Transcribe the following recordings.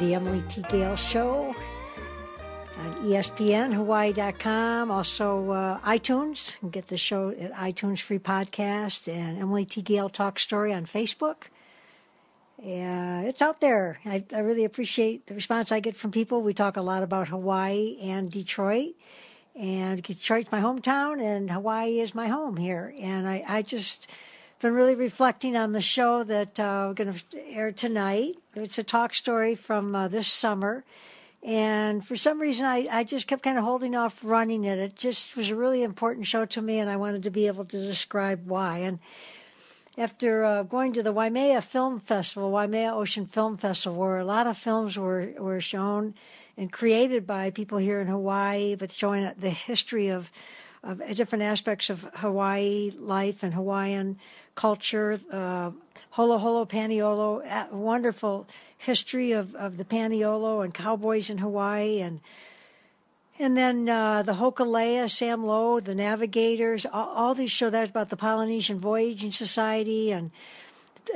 the Emily T. Gale Show on ESPN, Hawaii.com, also uh, iTunes. You get the show at iTunes Free Podcast and Emily T. Gale Talk Story on Facebook. Yeah, it's out there. I, I really appreciate the response I get from people. We talk a lot about Hawaii and Detroit. And Detroit's my hometown, and Hawaii is my home here. And I, I just been really reflecting on the show that uh, we're going to air tonight. It's a talk story from uh, this summer. And for some reason, I, I just kept kind of holding off running it. It just was a really important show to me, and I wanted to be able to describe why. And after uh, going to the Waimea Film Festival, Waimea Ocean Film Festival, where a lot of films were, were shown and created by people here in Hawaii, but showing the history of of different aspects of Hawaii life and Hawaiian culture. Uh, Holo Holo Paniolo, wonderful history of, of the Paniolo and cowboys in Hawaii, and and then uh, the Hokulea, Sam Low, the Navigators. All, all these show that about the Polynesian Voyaging Society and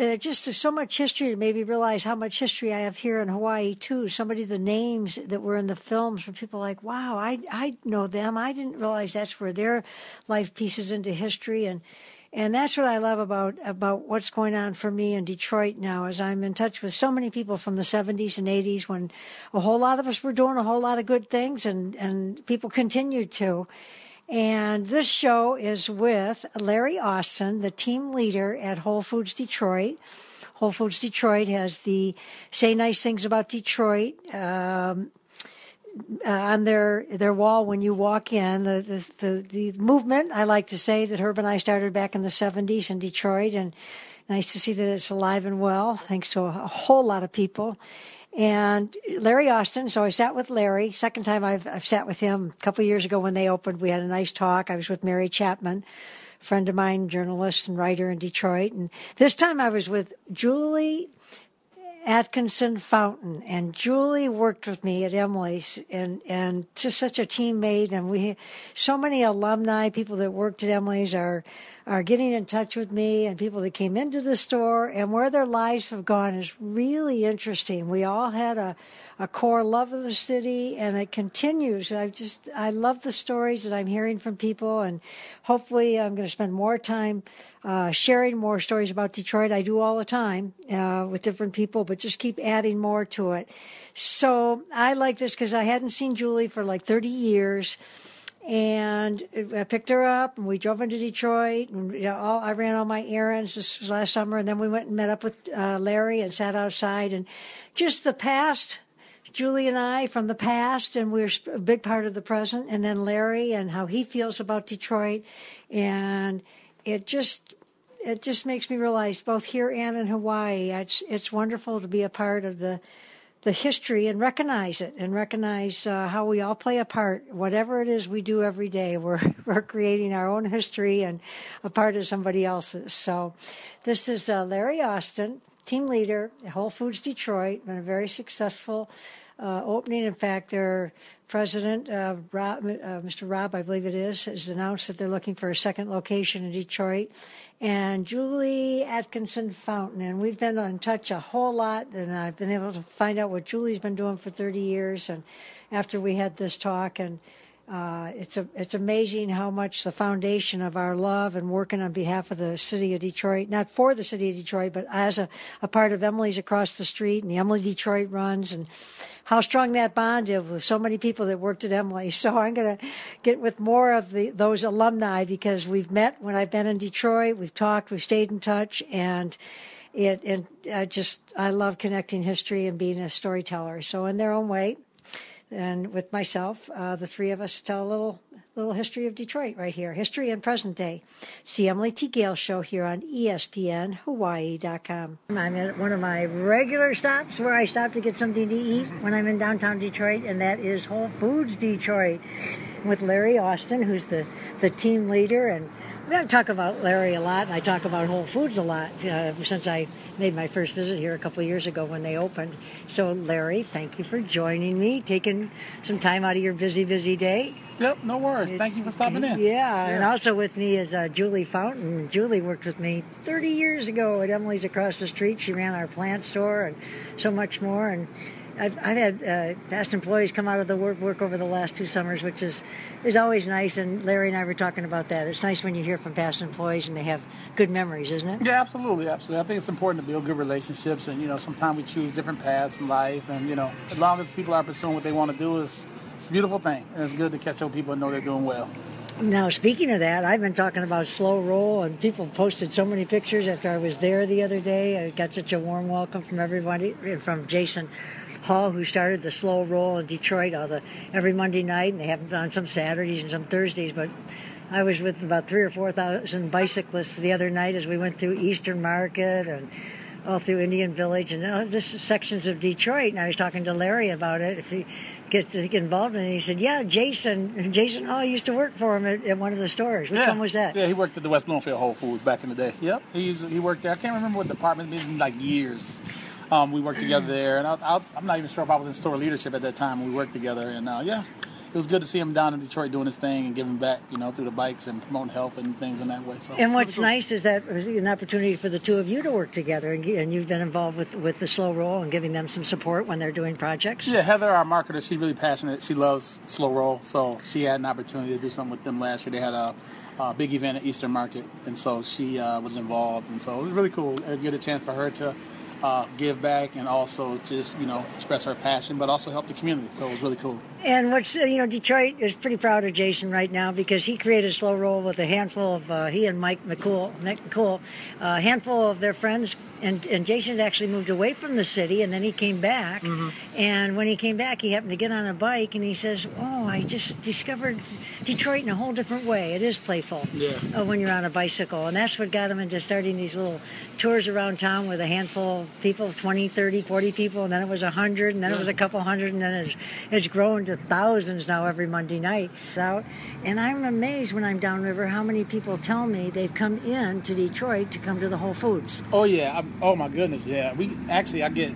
uh, just so much history to maybe realize how much history I have here in Hawaii too. Somebody the names that were in the films where people like, wow, I I know them. I didn't realize that's where their life pieces into history and and that's what I love about about what's going on for me in Detroit now is I'm in touch with so many people from the 70s and 80s when a whole lot of us were doing a whole lot of good things and and people continued to. And this show is with Larry Austin, the team leader at Whole Foods Detroit. Whole Foods Detroit has the Say Nice Things About Detroit um, uh, on their their wall when you walk in. The, the, the, the movement, I like to say, that Herb and I started back in the 70s in Detroit. And nice to see that it's alive and well, thanks to a, a whole lot of people and Larry Austin. So I sat with Larry. Second time I've, I've sat with him a couple years ago when they opened. We had a nice talk. I was with Mary Chapman, friend of mine, journalist and writer in Detroit. And this time I was with Julie Atkinson Fountain, and Julie worked with me at Emily's, and and just such a teammate. And we, so many alumni, people that worked at Emily's are are getting in touch with me and people that came into the store and where their lives have gone is really interesting. We all had a, a core love of the city and it continues. I just, I love the stories that I'm hearing from people and hopefully I'm going to spend more time uh, sharing more stories about Detroit. I do all the time uh, with different people, but just keep adding more to it. So I like this because I hadn't seen Julie for like 30 years and I picked her up and we drove into Detroit and you know, all, I ran all my errands this last summer and then we went and met up with uh, Larry and sat outside and just the past Julie and I from the past and we're a big part of the present and then Larry and how he feels about Detroit and it just it just makes me realize both here and in Hawaii it's it's wonderful to be a part of the the history and recognize it and recognize uh, how we all play a part. Whatever it is we do every day, we're we're creating our own history and a part of somebody else's. So, this is uh, Larry Austin, team leader at Whole Foods Detroit, been a very successful uh, opening. In fact, their president, uh, Robb, uh, Mr. Robb, I believe it is, has announced that they're looking for a second location in Detroit. And Julie Atkinson Fountain, and we've been in touch a whole lot, and I've been able to find out what Julie's been doing for 30 years. And after we had this talk, and uh, it's a, it's amazing how much the foundation of our love and working on behalf of the city of Detroit, not for the city of Detroit, but as a, a part of Emily's across the street and the Emily Detroit runs and how strong that bond is with so many people that worked at Emily. So I'm going to get with more of the, those alumni because we've met when I've been in Detroit. We've talked, we've stayed in touch and it, and I just, I love connecting history and being a storyteller. So in their own way, and with myself, uh, the three of us tell a little little history of Detroit right here, history and present day. It's the Emily T. Gale Show here on ESPN Hawaii.com. I'm at one of my regular stops where I stop to get something to eat when I'm in downtown Detroit, and that is Whole Foods Detroit with Larry Austin, who's the, the team leader and I talk about Larry a lot, and I talk about Whole Foods a lot uh, since I made my first visit here a couple of years ago when they opened. So, Larry, thank you for joining me, taking some time out of your busy, busy day. Yep, no worries. It's, thank you for stopping in. Yeah, yeah, and also with me is uh, Julie Fountain. Julie worked with me 30 years ago at Emily's across the street. She ran our plant store and so much more. And I've, I've had uh, past employees come out of the work work over the last two summers, which is is always nice. And Larry and I were talking about that. It's nice when you hear from past employees and they have good memories, isn't it? Yeah, absolutely, absolutely. I think it's important to build good relationships, and you know, sometimes we choose different paths in life, and you know, as long as people are pursuing what they want to do, it's it's a beautiful thing, and it's good to catch up people and know they're doing well. Now, speaking of that, I've been talking about slow roll, and people posted so many pictures after I was there the other day. I got such a warm welcome from everybody, eh, from Jason Hall, who started the slow roll in Detroit all the every Monday night, and they have it on some Saturdays and some Thursdays. But I was with about three or four thousand bicyclists the other night as we went through Eastern Market and all through Indian Village and all this sections of Detroit. And I was talking to Larry about it. If he gets to get involved in it, he said, "Yeah, Jason, Jason, I used to work for him at, at one of the stores. Which yeah. one was that? Yeah, he worked at the West Bloomfield Whole Foods back in the day. Yep, he's he worked there. I can't remember what department. It's been like years. Um, we worked together there, and I, am not even sure if I was in store leadership at that time. We worked together, and uh, yeah, it was good to see him down in Detroit doing his thing and giving back, you know, through the bikes and promoting health and things in that way. So, and what's nice is that it was an opportunity for the two of you to work together, and, and you've been involved with with the slow roll and giving them some support when they're doing projects. Yeah, Heather, our marketer, she's really passionate. She loves slow roll, so she had an opportunity to do something with them last year. They had a uh, big event at Eastern Market, and so she uh, was involved, and so it was really cool. to get a chance for her to uh, give back and also just you know express her passion, but also help the community. So it was really cool. And what's you know Detroit is pretty proud of Jason right now because he created slow roll with a handful of uh, he and Mike McCool, Mike McCool, a handful of their friends, and and Jason actually moved away from the city and then he came back, mm-hmm. and when he came back he happened to get on a bike and he says, oh I just discovered Detroit in a whole different way. It is playful yeah. uh, when you're on a bicycle, and that's what got him into starting these little tours around town with a handful of people, 20, 30, 40 people, and then it was a hundred, and then yeah. it was a couple hundred, and then it's it's grown to thousands now every Monday night out. And I'm amazed when I'm downriver how many people tell me they've come in to Detroit to come to the Whole Foods. Oh yeah, I, oh my goodness, yeah. We actually I get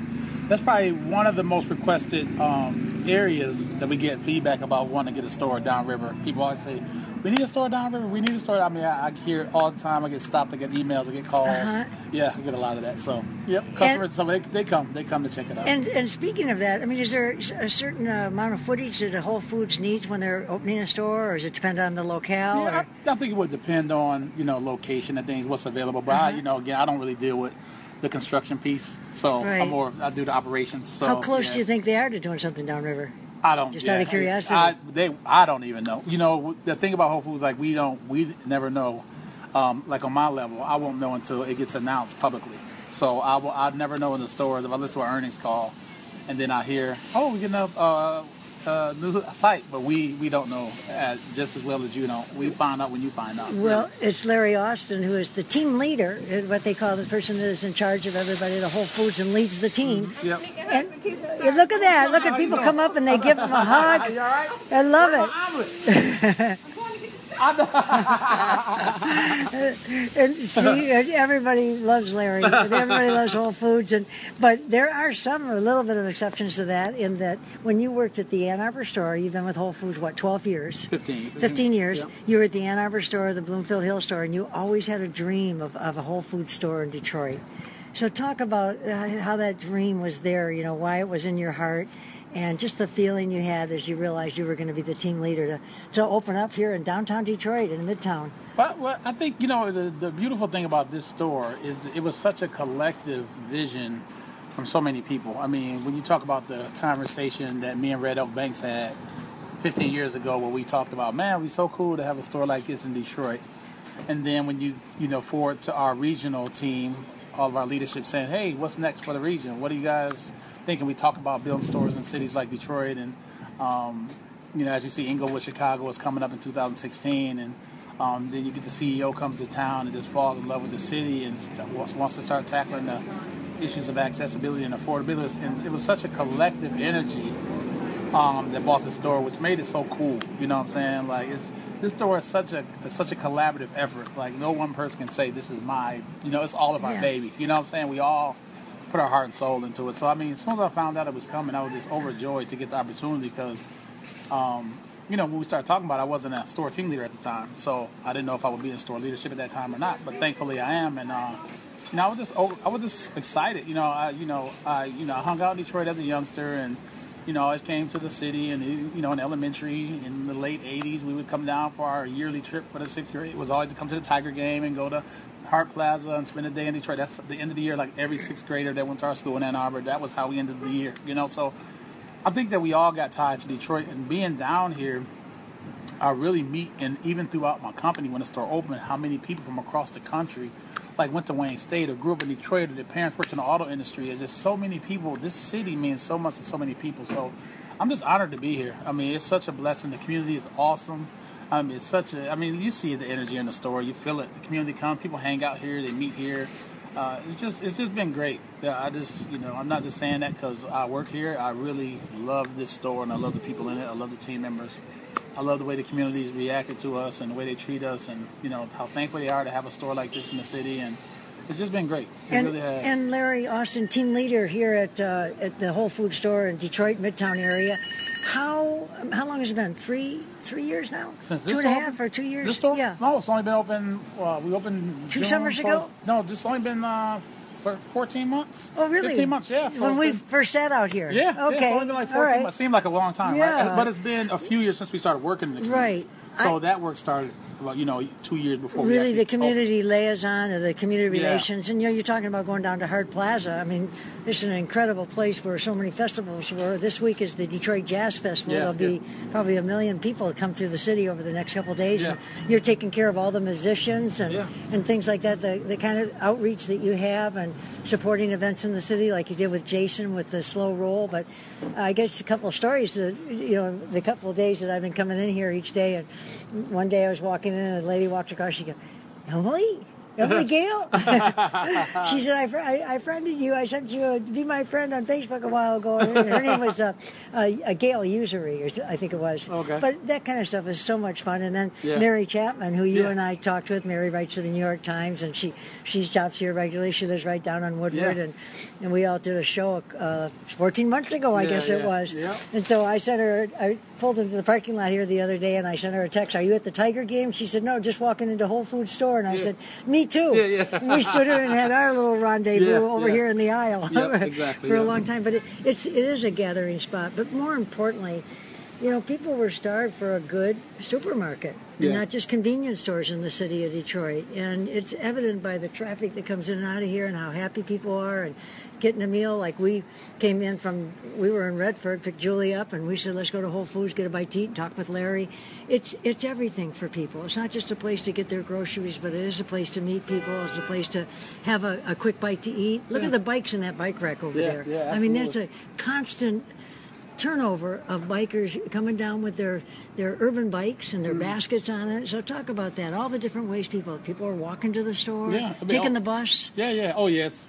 that's probably one of the most requested um, areas that we get feedback about wanting to get a store downriver. People always say, we need a store downriver. We need a store. I mean, I, I, hear it all the time. I get stopped. I get emails. I get calls. Uh-huh. Yeah, I get a lot of that. So, yep, customers. And, so they, they come. They come to check it out. And and speaking of that, I mean, is there a certain uh, amount of footage that a Whole Foods needs when they're opening a store, or does it depend on the locale? Yeah, I, I, think it would depend on you know location and things, what's available. But uh-huh. I, you know, again, I don't really deal with the construction piece, so right. I'm more I do the operations. So, how close yeah. do you think they are to doing something downriver? I don't. Just yeah, out of curiosity. I, they, I don't even know. You know, the thing about Whole Foods, like we don't, we never know. Um, like on my level, I won't know until it gets announced publicly. So I will, I'd never know in the stores if I listen to an earnings call, and then I hear, oh, we're getting a uh, uh, new site, but we, we don't know as, just as well as you know. We find out when you find out. Well, yeah. it's Larry Austin who is the team leader, what they call the person that is in charge of everybody, the Whole Foods, and leads the team. Mm-hmm. Yep. And, look at that! Look at people come up and they give him a hug. I love it. and see, everybody loves Larry. Everybody loves Whole Foods, and but there are some, a little bit of exceptions to that. In that, when you worked at the Ann Arbor store, you've been with Whole Foods what, twelve years? Fifteen. Fifteen years. Yeah. You were at the Ann Arbor store, the Bloomfield Hill store, and you always had a dream of, of a Whole Foods store in Detroit. So talk about uh, how that dream was there. You know why it was in your heart, and just the feeling you had as you realized you were going to be the team leader to, to open up here in downtown Detroit in Midtown. But well, I think you know the, the beautiful thing about this store is it was such a collective vision from so many people. I mean, when you talk about the conversation that me and Red Oak Banks had 15 years ago, where we talked about, man, it'd be so cool to have a store like this in Detroit. And then when you you know forward to our regional team, all of our leadership saying, hey, what's next for the region? What do you guys thinking we talk about building stores in cities like Detroit and um, you know as you see Englewood, Chicago is coming up in 2016 and um, then you get the CEO comes to town and just falls in love with the city and wants to start tackling the issues of accessibility and affordability. And it was such a collective energy um, that bought the store which made it so cool. You know what I'm saying? Like it's this store is such a it's such a collaborative effort. Like no one person can say this is my you know it's all of our yeah. baby. You know what I'm saying? We all put our heart and soul into it. So I mean, as soon as I found out it was coming, I was just overjoyed to get the opportunity because, um, you know, when we started talking about, it, I wasn't a store team leader at the time, so I didn't know if I would be in store leadership at that time or not. But thankfully, I am, and uh, you know, I was just I was just excited. You know, I you know I you know I hung out in Detroit as a youngster, and you know I came to the city, and you know in elementary in the late '80s we would come down for our yearly trip for the sixth grade. It was always to come to the Tiger game and go to Hart Plaza and spend a day in Detroit. That's the end of the year. Like every sixth grader that went to our school in Ann Arbor, that was how we ended the year. You know, so I think that we all got tied to Detroit, and being down here. I really meet, and even throughout my company when the store opened, how many people from across the country like went to Wayne State or grew up in Detroit or their parents worked in the auto industry. Is just so many people. This city means so much to so many people. So I'm just honored to be here. I mean, it's such a blessing. The community is awesome. I mean, it's such a. I mean, you see the energy in the store. You feel it. The community comes. People hang out here. They meet here. Uh, it's just it's just been great. I just you know I'm not just saying that because I work here. I really love this store and I love the people in it. I love the team members. I love the way the community's reacted to us and the way they treat us, and you know how thankful they are to have a store like this in the city. And it's just been great. It And, really has. and Larry Austin, team leader here at uh, at the Whole Food Store in Detroit Midtown area. How how long has it been? Three three years now? Since this two and a half or two years? This store? Yeah. No, it's only been open. Uh, we opened Two June summers ago? 1st. No, just only been uh, for 14 months. Oh, really? 15 months. Yeah. So when we been- first sat out here. Yeah, yeah, Okay. it's only been like 14 right. months. Seemed like a long time, Yeah. right? But it's been a few years since we started working in the community. Right. So I- that work started, well, you know, two years before really the community liaison or the community Yeah. relations and you know you're talking about going down to Hart Plaza I mean it's an incredible place where so many festivals were this week is the Detroit Jazz Festival Yeah, there'll be probably a million people come through the city over the next couple of days Yeah. and you're taking care of all the musicians and Yeah. and things like that the, the kind of outreach that you have and supporting events in the city like you did with Jason with the slow roll but I guess a couple of stories that you know the couple of days that I've been coming in here each day and one day I was walking in and a lady walked across she goes Emily Emily Gale she said I, fr- I, I friended you I sent you a, be my friend on Facebook a while ago her, her name was uh, uh, Gail Usury or I think it was Okay. but that kind of stuff is so much fun and then Yeah. Mary Chapman who you Yeah. and I talked with Mary writes for the New York Times and she she shops here regularly she lives right down on Woodward Yeah. and and we all did a show uh, 14 months ago I guess it was yeah. and so I sent her I pulled into the parking lot here the other day and I sent her a text are you at the Tiger game? She said no just walking into Whole Food store. And I Yeah. said me too. Yeah, yeah. And we stood there and had our little rendezvous over here in the aisle Yeah, exactly, for a long time. But it, it's it is a gathering spot. But more importantly you know, people were starved for a good supermarket, Yeah. not just convenience stores in the city of Detroit. And it's evident by the traffic that comes in and out of here, and how happy people are, and getting a meal. Like we came in from, we were in Redford, picked Julie up, and we said, let's go to Whole Foods, get a bite to eat, and talk with Larry. It's it's everything for people. It's not just a place to get their groceries, but it is a place to meet people. It's a place to have a, a quick bite to eat. Look at the bikes in that bike rack over Yeah, there. yeah, I mean, that's a constant turnover of bikers coming down with their their urban bikes and their Mm. baskets on it. So talk about that. All the different ways people people are walking to the store, Yeah, I mean, taking oh- the bus. Yeah, yeah. Oh, yes.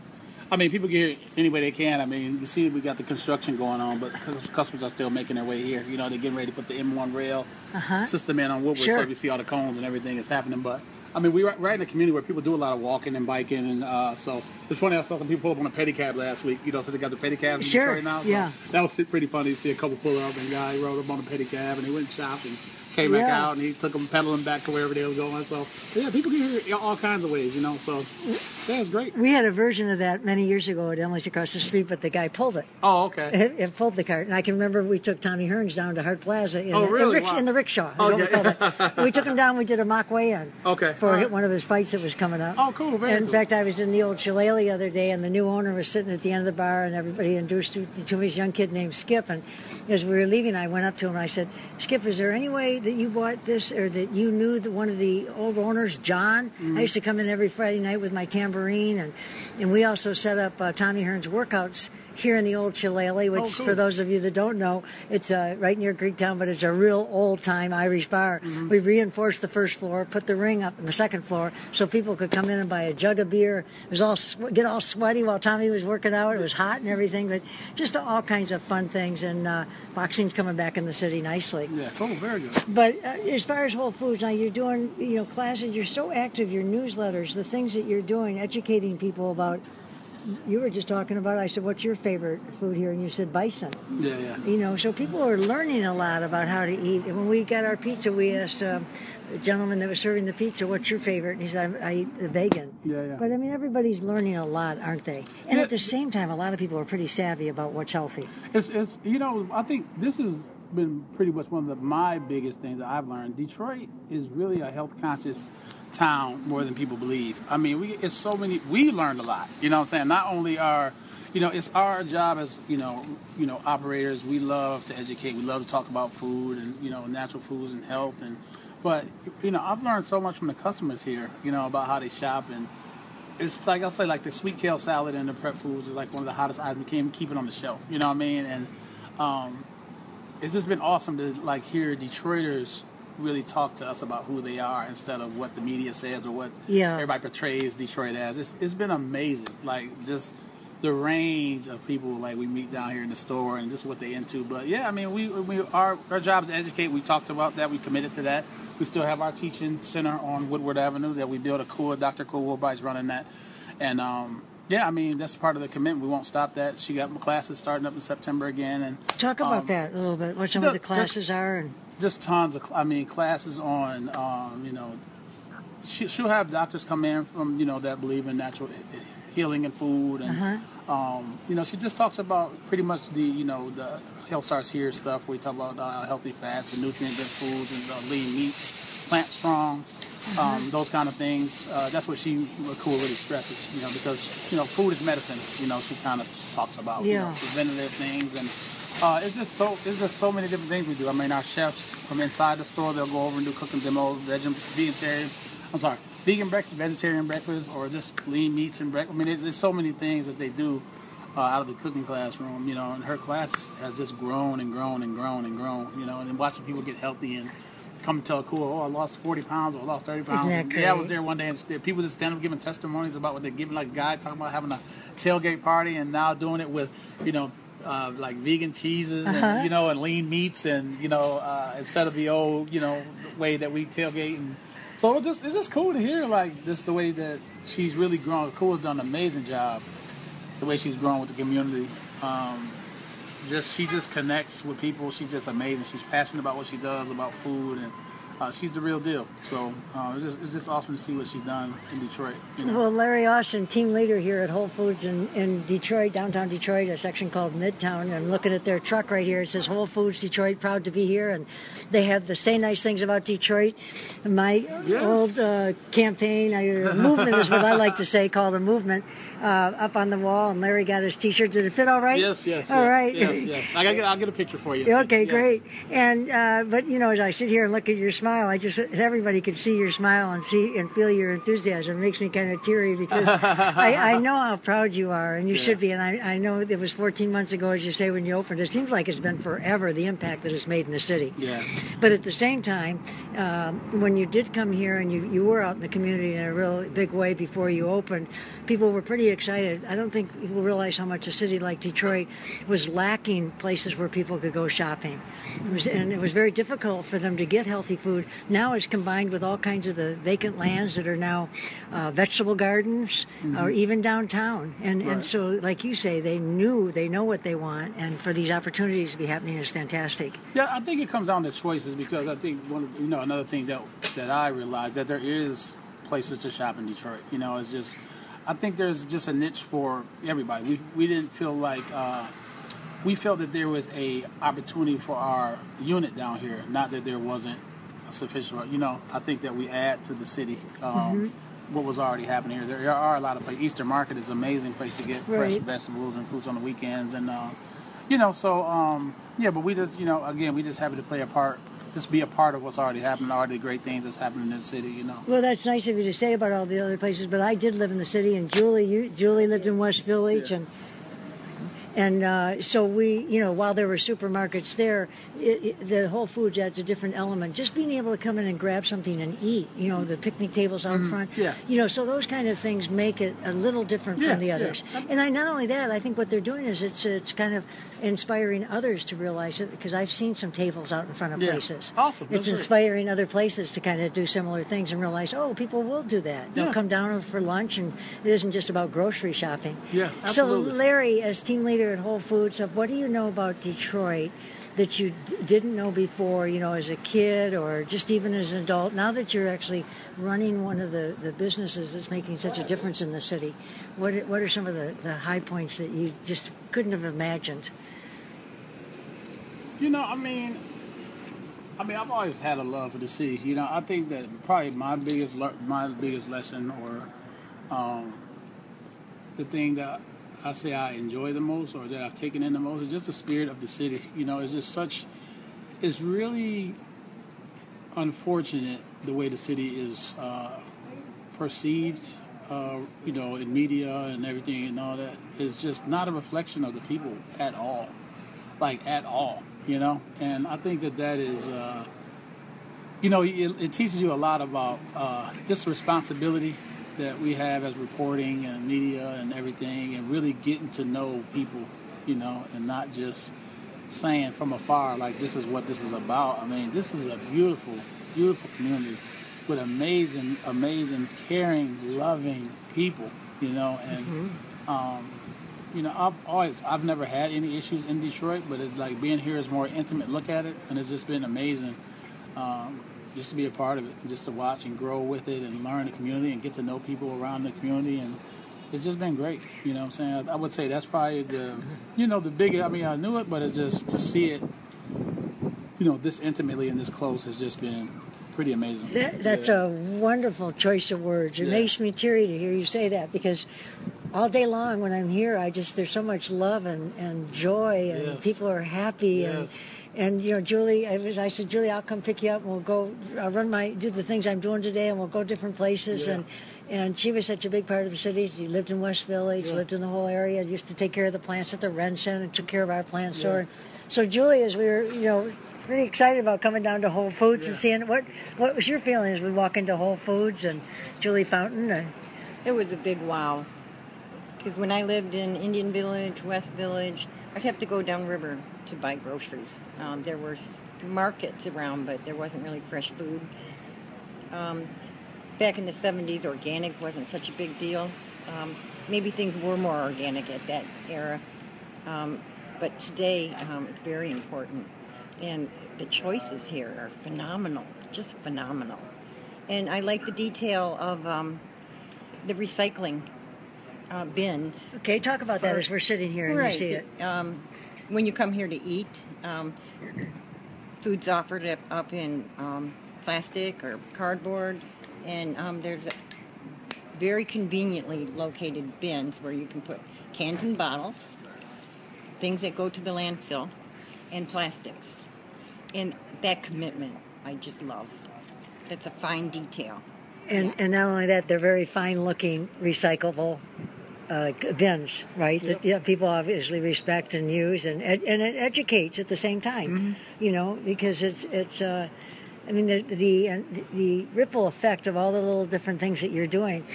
I mean, people get here any way they can. I mean, you see, we got the construction going on, but customers are still making their way here. You know, they're getting ready to put the M1 rail Uh-huh. system in on Woodward, Sure. so you see all the cones and everything that's happening. But I mean, we're right in a community where people do a lot of walking and biking, and uh, so it's funny. I saw some people pull up on a pedicab last week. You know, so they got the pedicabs in Sure, Detroit now. So yeah. that was pretty funny to see a couple pull up, and a guy rode up on a pedicab, and he went and came back Yeah. out, and he took them pedaling back to wherever they were going. So yeah, people get here all kinds of ways, you know. So yeah, it's great. We had a version of that many years ago at Emily's across the street, but the guy pulled it. Oh, okay. It, it pulled the cart, and I can remember we took Tommy Hearns down to Hart Plaza in, Oh, in really? rick- Wow. in the rickshaw. is what we Okay. called it. we took him down. We did a mock weigh-in. Okay. For right. one of his fights that was coming up. Oh, cool. Very in cool. fact, I was in the old Shillelagh the other day, and the new owner was sitting at the end of the bar, and everybody introduced to, to his young kid named Skip. And as we were leaving, I went up to him and I said, "Skip, is there any way that you bought this, or that you knew that one of the old owners, John? Mm-hmm. I used to come in every Friday night with my tambourine, and and we also set up uh, Tommy Hearns workouts." Here in the old Shillelagh, which Oh, cool. for those of you that don't know, it's uh, right near Greektown, but it's a real old time Irish bar. Mm-hmm. We reinforced the first floor, put the ring up in the second floor, so people could come in and buy a jug of beer. It was all get all sweaty while Tommy was working out. It was hot and everything, but just all kinds of fun things. And uh, boxing's coming back in the city nicely. Yeah, cool. Very good. But uh, as far as Whole Foods, now you're doing you know classes. You're so active. Your newsletters, the things that you're doing, educating people about. You were just talking about. I said, "What's your favorite food here?" And you said bison. Yeah, yeah. You know, so people are learning a lot about how to eat. And when we got our pizza, we asked uh, gentleman that was serving the pizza, "What's your favorite?" And he said, "I, I eat the vegan." Yeah, yeah. But I mean, everybody's learning a lot, aren't they? And Yeah. at the same time, a lot of people are pretty savvy about what's healthy. It's, it's you know I think this has been pretty much one of the, my biggest things that I've learned. Detroit is really a health conscious town more than people believe. I mean, we it's so many. We learned a lot. You know what I'm saying? Not only our you know, it's our job as you know, you know, operators. We love to educate. We love to talk about food and you know, natural foods and health. And but you know, I've learned so much from the customers here. You know, about how they shop and it's like I'll say like the sweet kale salad and the prep foods is like one of the hottest items we can keep it on the shelf. You know what I mean? And um, it's just been awesome to like hear Detroiters really talk to us about who they are instead of what the media says or what Yeah. everybody portrays Detroit as. It's it's been amazing. Like just the range of people like we meet down here in the store and just what they into. But yeah, I mean we we our our job is to educate. We talked about that. We committed to that. We still have our teaching center on Woodward Avenue that we built a cool Dr. Cool Woodbite's running that. And um yeah, I mean that's part of the commitment. We won't stop that. She got classes starting up in September again, and Talk about um, that a little bit. What some no, of the classes are, and just tons of i mean classes on um, you know she, she'll have doctors come in from you know that believe in natural healing and food and Uh-huh. um, you know she just talks about pretty much the you know the health starts here stuff we talk about uh, healthy fats and nutrient dense foods and uh, lean meats plant strong Uh-huh. um, those kind of things uh, that's what she cool really stresses you know because you know food is medicine you know she kind of talks about you know, preventative things and uh, it's just so it's just so many different things we do. I mean, our chefs from inside the store they'll go over and do cooking demos, vegan, vegetarian. I'm sorry, vegan breakfast, vegetarian breakfast, or just lean meats and breakfast. I mean, there's, there's so many things that they do uh, out of the cooking classroom. You know, and her class has just grown and grown and grown and grown. You know, and then watching people get healthy and come and tell cool, oh, I lost 40 pounds or I lost 30 pounds. Isn't that Yeah, I was there one day and people just stand up giving testimonies about what they're giving. Like a guy talking about having a tailgate party and now doing it with, you know, uh, like vegan cheeses Uh-huh. and you know and lean meats and you know uh, instead of the old you know way that we tailgate and so it's just it's just cool to hear like this the way that she's really grown. Cool has done an amazing job the way she's grown with the community. Um, just she just connects with people. She's just amazing. She's passionate about what she does about food and. Uh, she's the real deal. So uh, it's, just, it's just awesome to see what she's done in Detroit. You know? Well, Larry Austin, team leader here at Whole Foods in, in Detroit, downtown Detroit, a section called Midtown. I'm looking at their truck right here. It says Whole Foods Detroit, proud to be here. And they have the Say Nice Things About Detroit. My Yes. old uh, campaign, uh, movement is what I like to say, called a movement, uh, up on the wall. And Larry got his t shirt. Did it fit all right? Yes, yes, All yes, right. yes, yes. I gotta get, I'll get a picture for you. Okay, Yes. great. And uh, but you know, as I sit here and look at your smile, I just everybody can see your smile and see and feel your enthusiasm. It makes me kind of teary because I, I know how proud you are, and you Yeah. should be. And I, I know it was 14 months ago, as you say, when you opened. It seems like it's been forever the impact that it's made in the city. Yeah. But at the same time, um, when you did come here and you, you were out in the community in a real big way before you opened, people were pretty excited. I don't think people realize how much a city like Detroit was lacking places where people could go shopping. It was, and it was very difficult for them to get healthy food. Now it's combined with all kinds of the vacant lands that are now uh, vegetable gardens or even downtown. And, and so, like you say, they knew, they know what they want, and for these opportunities to be happening is fantastic. Yeah, I think it comes down to choices because I think one, of, you know, another thing that that I realized that there is places to shop in Detroit. You know, it's just, I think there's just a niche for everybody. We we didn't feel like uh, we felt that there was a opportunity for our unit down here. Not that there wasn't sufficient. You know, I think that we add to the city. Um, What was already happening here? There are a lot of places. Eastern Market is an amazing place to get fresh vegetables and fruits on the weekends, and uh, you know, so um, yeah. But we just, you know, again, we just happy to play a part, just be a part of what's already happening, all the great things that's happening in the city. You know. Well, that's nice of you to say about all the other places, but I did live in the city, and Julie, you, Julie lived in West Village, Yeah. and and uh, so we, you know, while there were supermarkets there, it, it, the Whole Foods adds a different element. Just being able to come in and grab something and eat, you know, the picnic tables out front, Mm-hmm. yeah. you know, so those kind of things make it a little different Yeah, from the yeah. others. And I not only that, I think what they're doing is it's it's kind of inspiring others to realize it because I've seen some tables out in front of Yeah. places. Awesome. It's That's great. inspiring other places to kind of do similar things and realize, oh, people will do that. They'll come down for lunch, and it isn't just about grocery shopping. Yeah, absolutely. So. Larry, as team leader at Whole Foods, of what do you know about Detroit that you d- didn't know before, you know, as a kid or just even as an adult? Now that you're actually running one of the, the businesses that's making such a difference in the city, what what are some of the, the high points that you just couldn't have imagined? You know, I mean, I mean, I've always had a love for the city. You know, I think that probably my biggest le- my biggest lesson, or um, the thing that I say I enjoy the most, or that I've taken in the most, is just the spirit of the city. You know, it's just such. It's really unfortunate the way the city is uh, perceived. Uh, you know, in media and everything and all that is just not a reflection of the people at all like at all, you know. And I think that that is, uh, you know, it, it teaches you a lot about uh, just responsibility that we have as reporting and media and everything, and really getting to know people, you know, and not just saying from afar like this is what this is about. I mean, this is a beautiful, beautiful community with amazing, amazing, caring, loving people, you know, and. Um, you know, I've always, I've never had any issues in Detroit, but it's like being here is more intimate look at it, and it's just been amazing, um, just to be a part of it, just to watch and grow with it, and learn the community, and get to know people around the community, and it's just been great. You know, what I'm saying, I, I would say that's probably the, you know, the biggest. I mean, I knew it, but it's just to see it, you know, this intimately and this close has just been pretty amazing. That, that's Yeah. a wonderful choice of words. It Yeah. makes me teary to hear you say that because all day long when I'm here, I just there's so much love and, and joy and Yes. people are happy and Yes. And you know Julie, I, was, I said Julie, I'll come pick you up and we'll go. I'll run my do the things I'm doing today and we'll go different places Yeah. and and she was such a big part of the city. She lived in West Village, Yeah. lived in the whole area, used to take care of the plants at the RenCen and took care of our plant Yeah. store. So Julie, as we were you know pretty excited about coming down to Whole Foods and seeing what what was your feeling as we walk into Whole Foods and Julie Fountain? And, It was a big wow. Because when I lived in Indian Village, West Village, I'd have to go downriver to buy groceries. Um, there were markets around, but there wasn't really fresh food. Um, back in the 70s, organic wasn't such a big deal. Um, maybe things were more organic at that era. Um, but today, um, it's very important. And the choices here are phenomenal, just phenomenal. And I like the detail of um, the recycling uh, bins. okay, talk about that as we're sitting here and you see it. Um, when you come here to eat, um, food's offered up, up in um, plastic or cardboard, and um, there's very conveniently located bins where you can put cans and bottles, things that go to the landfill, and plastics. And that commitment, I just love. That's a fine detail. And and not only that, they're very fine looking, recyclable uh, bins, right? That yeah, people obviously respect and use, and ed- and it educates at the same time, you know, because it's it's. Uh, I mean, the the, uh, the ripple effect of all the little different things that you're doing.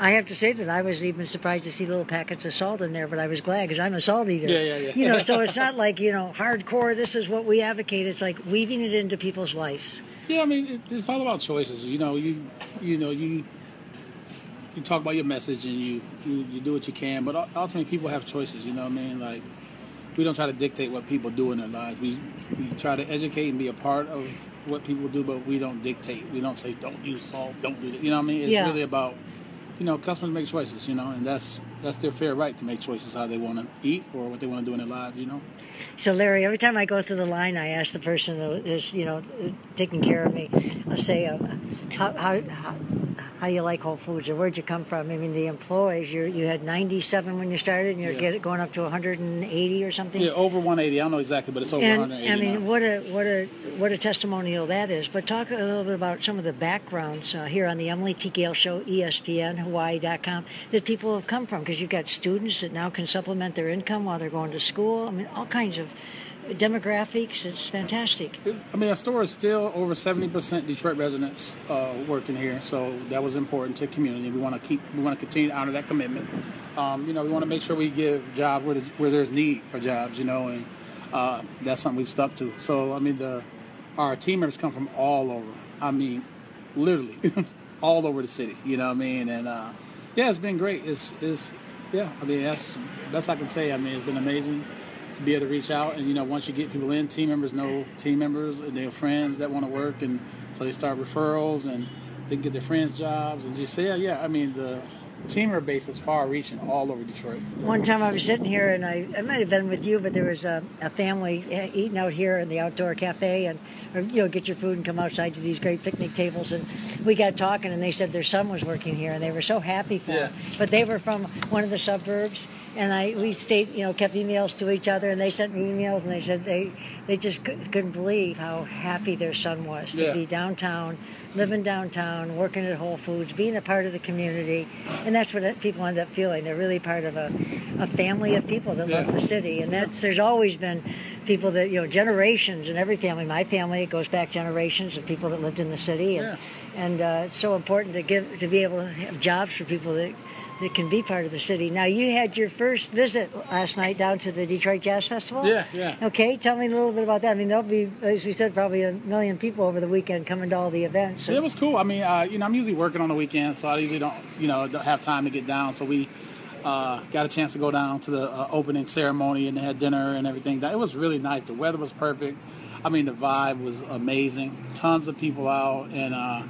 I have to say that I was even surprised to see little packets of salt in there, but I was glad because I'm a salt eater. Yeah, yeah, yeah. You know, so it's not like you know hardcore. This is what we advocate. It's like weaving it into people's lives. Yeah, I mean, it's all about choices. You know, you you know you you talk about your message and you you, you do what you can, but ultimately people have choices. You know what I mean? Like we don't try to dictate what people do in their lives. We we try to educate and be a part of what people do, but we don't dictate. We don't say don't use salt, don't do that. You know what I mean? It's Yeah. really about you know customers make choices. You know, and that's that's their fair right to make choices how they want to eat or what they want to do in their lives. You know. So, Larry, every time I go through the line, I ask the person that is, you know, taking care of me, I say, uh, how, how, how, how you like Whole Foods or where'd you come from? I mean, the employees, you you had 97 when you started and you're Yeah. get, going up to 180 or something. Yeah, over 180. I don't know exactly, but it's over And 180. I mean, now. what a what a what a testimonial that is. But talk a little bit about some of the backgrounds uh, here on the Emily T. Gale Show, ESPN Hawaii.com, that people have come from because you've got students that now can supplement their income while they're going to school. I mean, all kinds of demographics. It's fantastic. I mean, our store is still over 70% Detroit residents uh, working here, so that was important to the community. We want to keep, we want to continue to honor that commitment. Um, you know, we want to make sure we give jobs where, the, where there's need for jobs, you know, and uh, that's something we've stuck to. So, I mean, the our team members come from all over. I mean, literally all over the city. You know what I mean? And uh, yeah, it's been great. It's, it's yeah. I mean, that's best I can say. I mean, it's been amazing to be able to reach out. And you know, once you get people in, team members know team members and they have friends that want to work, and so they start referrals and they get their friends jobs and just say, yeah, yeah. I mean, the teamer base is far reaching all over Detroit. One time I was sitting here and I, I might have been with you, but there was a, a family eating out here in the outdoor cafe and, or, you know, get your food and come outside to these great picnic tables. And we got talking and they said their son was working here and they were so happy for Yeah. him. But they were from one of the suburbs and I, we stayed, you know, kept emails to each other and they sent me emails and they said they, they just couldn't believe how happy their son was to Yeah. be downtown, living downtown, working at Whole Foods, being a part of the community, and that's what people end up feeling. They're really part of a, a family of people that love the city, and that's there's always been people that you know generations in every family. My family it goes back generations of people that lived in the city, and Yeah. and uh, it's so important to give to be able to have jobs for people that. That can be part of the city. Now, you had your first visit last night down to the Detroit Jazz Festival. Yeah, yeah. Okay, tell me a little bit about that. I mean, there'll be, as we said, probably a million people over the weekend coming to all the events. It was cool. I mean, uh, you know, I'm usually working on the weekend, so I usually don't, you know, don't have time to get down. So we uh, got a chance to go down to the uh, opening ceremony and they had dinner and everything. It was really nice. The weather was perfect. I mean, the vibe was amazing. Tons of people out, and uh,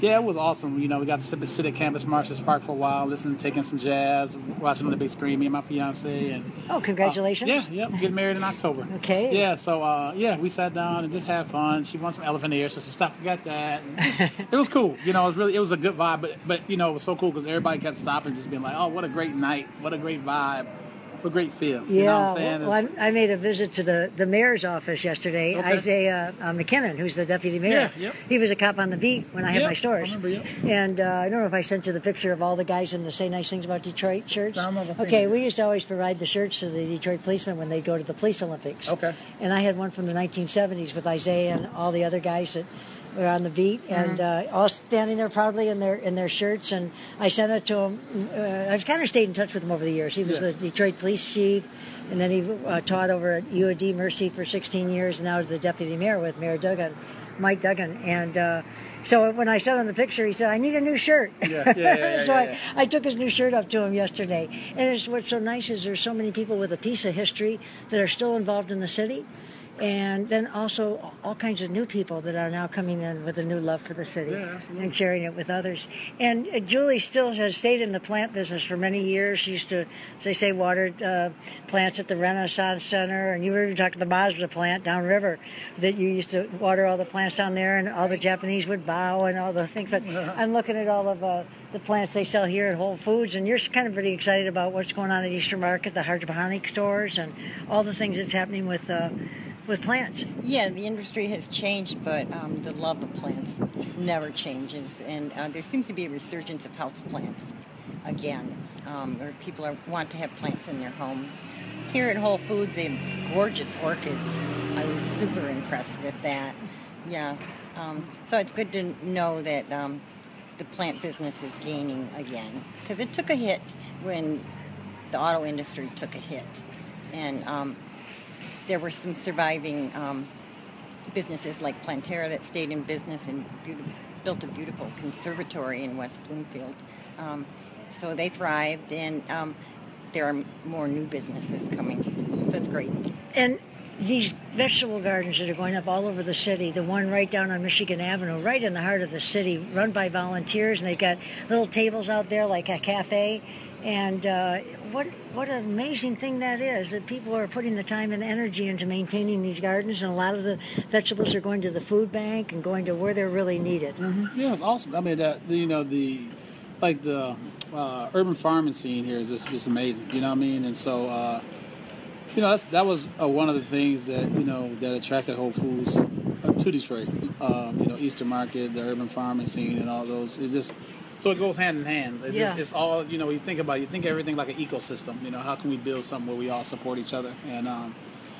yeah, it was awesome. You know, we got to sit, at Campus Martius Park for a while, listening, taking some jazz, watching on the big screen. Me and my fiance, and Oh, congratulations. yeah, yep, getting married in October. Okay. Yeah, so uh, yeah, we sat down and just had fun. She wants some elephant ears, so she stopped and got that. And it was cool. You know, it was really it was a good vibe, but but you know, it was so cool because everybody kept stopping, just being like, "Oh, what a great night! What a great vibe! What a great feel!" Yeah, You know what I'm saying? well, I, I made a visit to the, the mayor's office yesterday. Okay. Isaiah uh, McKinnon, who's the deputy mayor. Yeah, yep. He was a cop on the beat when I had Yep, my stores. I remember, yep. And uh, I don't know if I sent you the picture of all the guys in the Say Nice Things About Detroit shirts. I don't know if I've seen okay, we used to always provide the shirts to the Detroit policemen when they go to the police Olympics. Okay. And I had one from the 1970s with Isaiah and all the other guys that were on the beat, Mm-hmm. and uh, all standing there proudly in their in their shirts. And I sent it to him. Uh, I've kind of stayed in touch with him over the years. He was Yeah. the Detroit police chief, and then he uh, taught over at U of D Mercy for 16 years. And now is the deputy mayor with Mayor Duggan, Mike Duggan. And uh, so when I sent him the picture, he said, "I need a new shirt." Yeah, yeah, yeah, yeah, so yeah, I. I took his new shirt up to him yesterday. And it's, what's so nice is there's so many people with a piece of history that are still involved in the city. And then also all kinds of new people that are now coming in with a new love for the city Yeah, and sharing it with others. And uh, Julie still has stayed in the plant business for many years. She used to, as they say, water uh, plants at the Renaissance Center. And you were even talking to the Mazda plant downriver that you used to water all the plants down there, and all the Japanese would bow and all the things. But I'm looking at all of uh, the plants they sell here at Whole Foods, and you're kind of pretty excited about what's going on at Eastern Market, the hydroponic stores, and all the things that's happening with. With plants. Yeah, the industry has changed, but um, the love of plants never changes, and uh, there seems to be a resurgence of house plants again, um, where people are, want to have plants in their home. Here at Whole Foods, they have gorgeous orchids. I was super impressed with that. Yeah, um, so it's good to know that um, the plant business is gaining again because it took a hit when the auto industry took a hit, and um, there were some surviving um, businesses like Planterra that stayed in business and built a beautiful conservatory in West Bloomfield. Um, so they thrived, and um, there are more new businesses coming. So it's great. And these vegetable gardens that are going up all over the city, the one right down on Michigan Avenue, right in the heart of the city, run by volunteers, and they've got little tables out there like a cafe. And uh, what what an amazing thing that is that people are putting the time and energy into maintaining these gardens, and a lot of the vegetables are going to the food bank and going to where they're really needed. Yeah, it's awesome. I mean, that you know the like the uh, urban farming scene here is just, just amazing. You know what I mean? And so, uh, you know, that was uh, one of the things that you know that attracted Whole Foods uh, to Detroit. Um, you know, Eastern Market, the urban farming scene, and all those. It just so it goes hand in hand. It's, just, it's all you know. You think about it, you think everything like an ecosystem. You know, how can we build something where we all support each other? And um,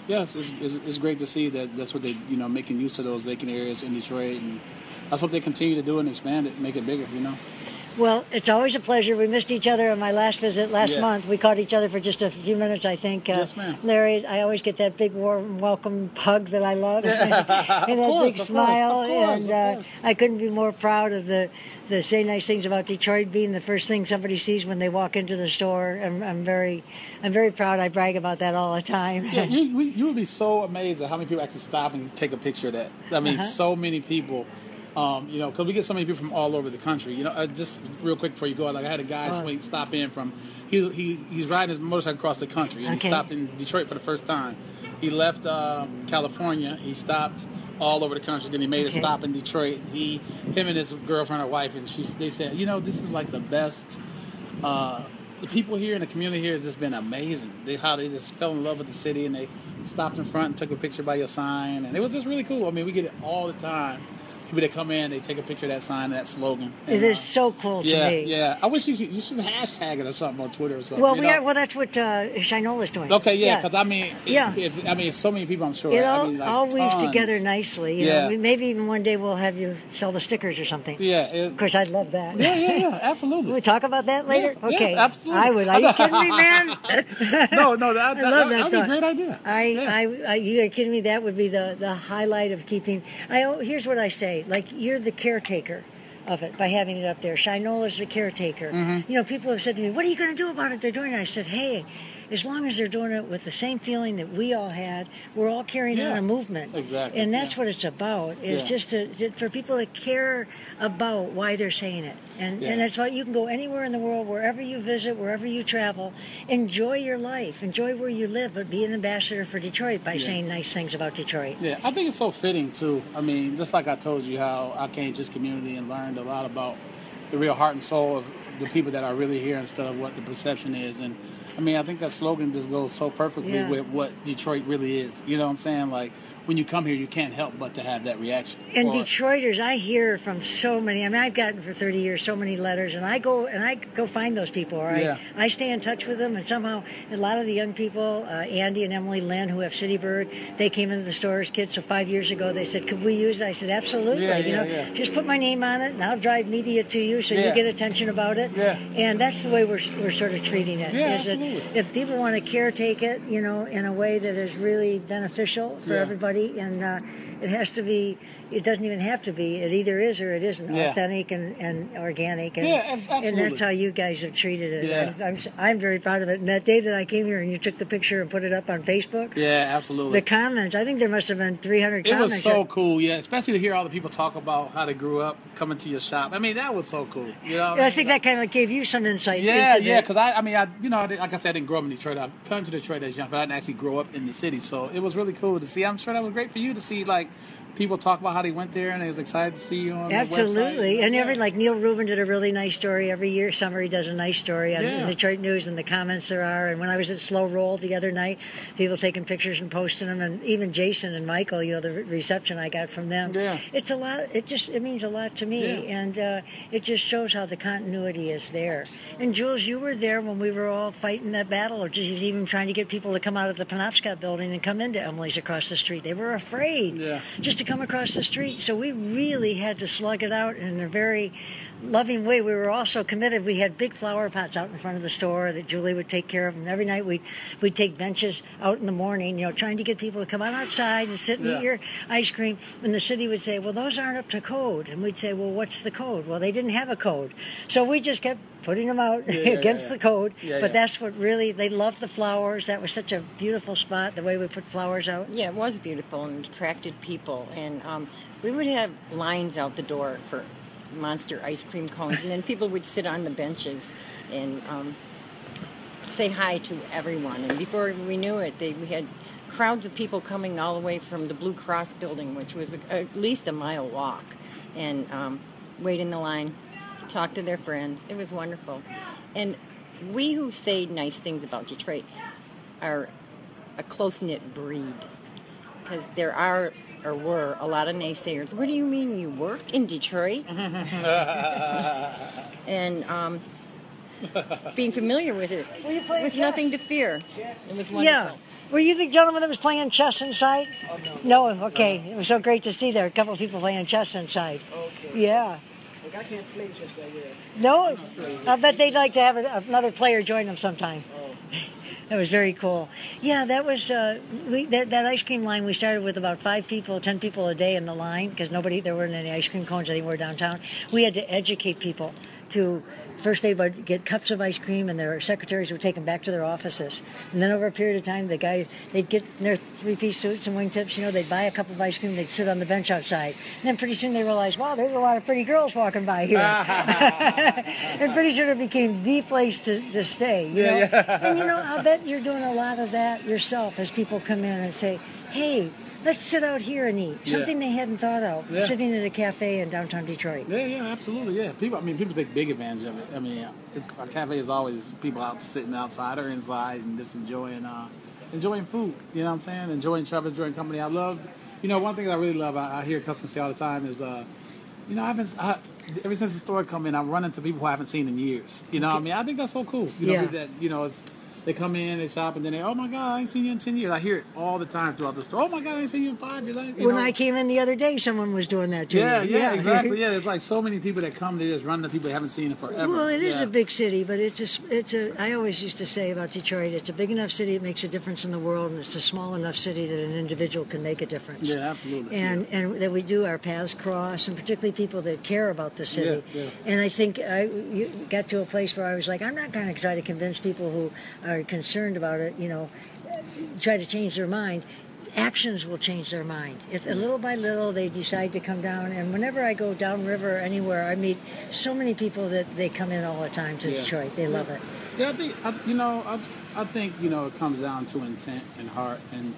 yes, it's, it's, it's great to see that that's what they you know making use of those vacant areas in Detroit, and that's what they continue to do and expand it, make it bigger. You know. Well, it's always a pleasure. We missed each other on my last visit last Yeah. month. We caught each other for just a few minutes, I think. Uh, Yes, ma'am. Larry, I always get that big warm welcome hug that I love, and that course, big course, smile. of course, and uh. I couldn't be more proud of the the say nice things about Detroit being the first thing somebody sees when they walk into the store. I'm, I'm very, I'm very proud. I brag about that all the time. Yeah, you, you would be so amazed at how many people actually stop and take a picture of that. I mean, Uh-huh. so many people. Um, you know, because we get so many people from all over the country. You know, uh, just real quick before you go, like I had a guy swing stop in from he he he's riding his motorcycle across the country, and Okay. he stopped in Detroit for the first time. He left uh, California. He stopped all over the country. Then he made Okay. a stop in Detroit. He, him, and his girlfriend or wife, and she they said, you know, this is like the best. Uh, the people here in the community here has just been amazing. They how they just fell in love with the city and they stopped in front and took a picture by your sign, and it was just really cool. I mean, we get it all the time. People that come in, they take a picture of that sign, that slogan. It is uh, so cool to yeah, me. yeah. I wish you could, you should hashtag it or something on Twitter or something. Well, we know? are, well, that's what uh, Shinola's doing. Okay, yeah, because I mean, Yeah. if, I mean, so many people. I'm sure. It I all, mean, like, all weaves tons. together nicely. You Yeah. know, We- maybe even one day we'll have you sell the stickers or something. Yeah, it, Of course, I'd love that. yeah, yeah, yeah, absolutely. We talk about that later? Yeah, yeah, okay. absolutely. I would. Are you kidding me, man? no, no, that, that, I love that, that would be a great idea. I, Yeah. I, I, you are kidding me? That would be the, the highlight of keeping. I oh, here's what I say: like you're the caretaker of it by having it up there. Shinola's the caretaker. Mm-hmm. You know, people have said to me, "What are you going to do about it?" They're doing it. I said, "Hey." As long as they're doing it with the same feeling that we all had, we're all carrying Yeah, on a movement. exactly, And that's yeah. what it's about. Is Yeah. just to, for people to care about why they're saying it. And and that's why you can go anywhere in the world, wherever you visit, wherever you travel, enjoy your life, enjoy where you live, but be an ambassador for Detroit by saying nice things about Detroit. Yeah, I think it's so fitting too. I mean, just like I told you how I came to this community and learned a lot about the real heart and soul of the people that are really here instead of what the perception is. And I mean, I think that slogan just goes so perfectly Yeah. with what Detroit really is. You know what I'm saying? Like when you come here, you can't help but to have that reaction. And Or- Detroiters, I hear from so many. I mean, I've gotten for 30 years so many letters, and I go and I go find those people. Or I, Yeah. I stay in touch with them, and somehow a lot of the young people, uh, Andy and Emily Linn, who have City Bird, they came into the store as kids. So five years ago, they said, "Could we use it?" I said, "Absolutely." Yeah, you yeah, know, yeah. just put my name on it, and I'll drive media to you, so you get attention about it. Yeah. And that's the way we're we're sort of treating it. Yeah, is that absolutely. if people want to caretake it, you know, in a way that is really beneficial for Yeah. Everybody, and uh, it has to be. It doesn't even have to be. It either is or it isn't Yeah. authentic and, and organic. And, Yeah, ab- and that's how you guys have treated it. Yeah. I'm, I'm, I'm very proud of it. And that day that I came here and you took the picture and put it up on Facebook, yeah, absolutely. the comments, I think there must have been 300 it comments. was so cool, yeah. Especially to hear all the people talk about how they grew up coming to your shop. I mean, that was so cool. You know, I mean? think that kind of gave you some insight Yeah, into yeah, because I, I mean, I, you know, I like I said, I didn't grow up in Detroit. I come to Detroit as young, but I didn't actually grow up in the city. So it was really cool to see. I'm sure that was great for you to see, like, people talk about how they went there and they was excited to see you on Absolutely, and Yeah. every like Neal Rubin did a really nice story every year. Summer he does a nice story on Yeah. the Detroit News and the comments there are. And when I was at Slow Roll the other night, people taking pictures and posting them, and even Jason and Michael, you know, the reception I got from them. Yeah. it's a lot. It just it means a lot to me, Yeah. and uh, it just shows how the continuity is there. And Jules, you were there when we were all fighting that battle, or just even trying to get people to come out of the Penobscot building and come into Emily's across the street. They were afraid Yeah. just to come across the street. So we really had to slug it out in a very loving way. We were also committed. We had big flower pots out in front of the store that Julie would take care of. And every night we'd, we'd take benches out in the morning, you know, trying to get people to come out outside and sit and Yeah. eat your ice cream. And the city would say, well, those aren't up to code. And we'd say, well, what's the code? Well, they didn't have a code. So we just kept putting them out yeah, against yeah. the code. Yeah, but yeah. that's what really, they loved the flowers. That was such a beautiful spot, the way we put flowers out. Yeah, it was beautiful and attracted people. And um, we would have lines out the door for monster ice cream cones, and then people would sit on the benches and um, say hi to everyone. And before we knew it, they, we had crowds of people coming all the way from the Blue Cross building, which was a, at least a mile walk, and um, wait in the line, talk to their friends. It was wonderful. And we who say nice things about Detroit are a close knit breed because there are or were a lot of naysayers. What do you mean you work in Detroit? and um, being familiar with it Were you chess? nothing to fear. It was wonderful. Yeah. Were you the gentleman that was playing chess inside? no. okay. It was so great to see there. A couple of people playing chess inside. Okay. Yeah. I can't play just like that. No, I bet they'd like to have another player join them sometime. That was very cool. Yeah, that was uh, we, that, that ice cream line. We started with about five people, ten people a day in the line because nobody there weren't any ice cream cones anywhere downtown. We had to educate people to First, they would get cups of ice cream, and their secretaries would take them back to their offices. And then, over a period of time, the guys they'd get their three-piece suits and wingtips. You know, they'd buy a cup of ice cream. They'd sit on the bench outside. And then, pretty soon, they realized, wow, there's a lot of pretty girls walking by here. and pretty soon, it became the place to, to stay. You Yeah, know? yeah. and you know, I'll bet you're doing a lot of that yourself as people come in and say, hey. Let's sit out here and eat. Yeah. Something they hadn't thought of. Yeah. Sitting at a cafe in downtown Detroit. Yeah, yeah, absolutely. Yeah, people. I mean, people take big advantage of it. I mean, yeah, it's, our cafe is always people out sitting outside or inside and just enjoying, uh, enjoying food. You know what I'm saying? Enjoying travel, enjoying company. I love. You know, one thing I really love. I, I hear customers say all the time is, uh, you know, I've been. I, ever since the store come in, I'm running to people who I haven't seen in years. You know, what I mean, I think that's so cool. You know, Yeah. that you know, it's, they come in, they shop, and then they, oh my god, I ain't seen you in ten years. I hear it all the time throughout the store. Oh my god, I ain't seen you in five years. I You When know? I came in the other day, someone was doing that too. Yeah, yeah, exactly. Yeah, there's like so many people that come. They just run to people they haven't seen in forever. Well, it is yeah. a big city, but it's a, it's a. I always used to say about Detroit, it's a big enough city it makes a difference in the world, and it's a small enough city that an individual can make a difference. Yeah, absolutely. And and that we do our paths cross, and particularly people that care about the city. Yeah, yeah. And I think I got to a place where I was like, I'm not going to try to convince people who are concerned about it, you know, try to change their mind. Actions will change their mind. If, a little by little, they decide to come down. And whenever I go downriver or anywhere, I meet so many people that they come in all the time to Yeah. Detroit. They love it. Yeah, I think I, you know. I, I think you know it comes down to intent and heart and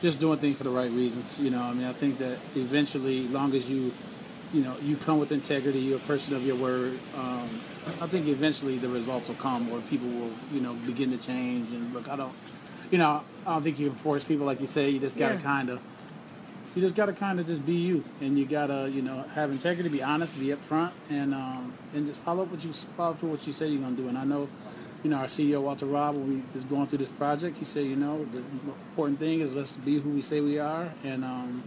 just doing things for the right reasons. You know, I mean, I think that eventually, long as you, you know, you come with integrity, you're a person of your word. Um, I think eventually the results will come, or people will, you know, begin to change. And look, I don't, you know, I don't think you can force people like you say. You just gotta Yeah. kind of. You just gotta kind of just be you, and you gotta, you know, have integrity, be honest, be upfront, and um, and just follow up what you follow through what you say you're gonna do. And I know, you know, our CEO Walter Robb, when we was going through this project, he said, you know, the important thing is let's be who we say we are, and um,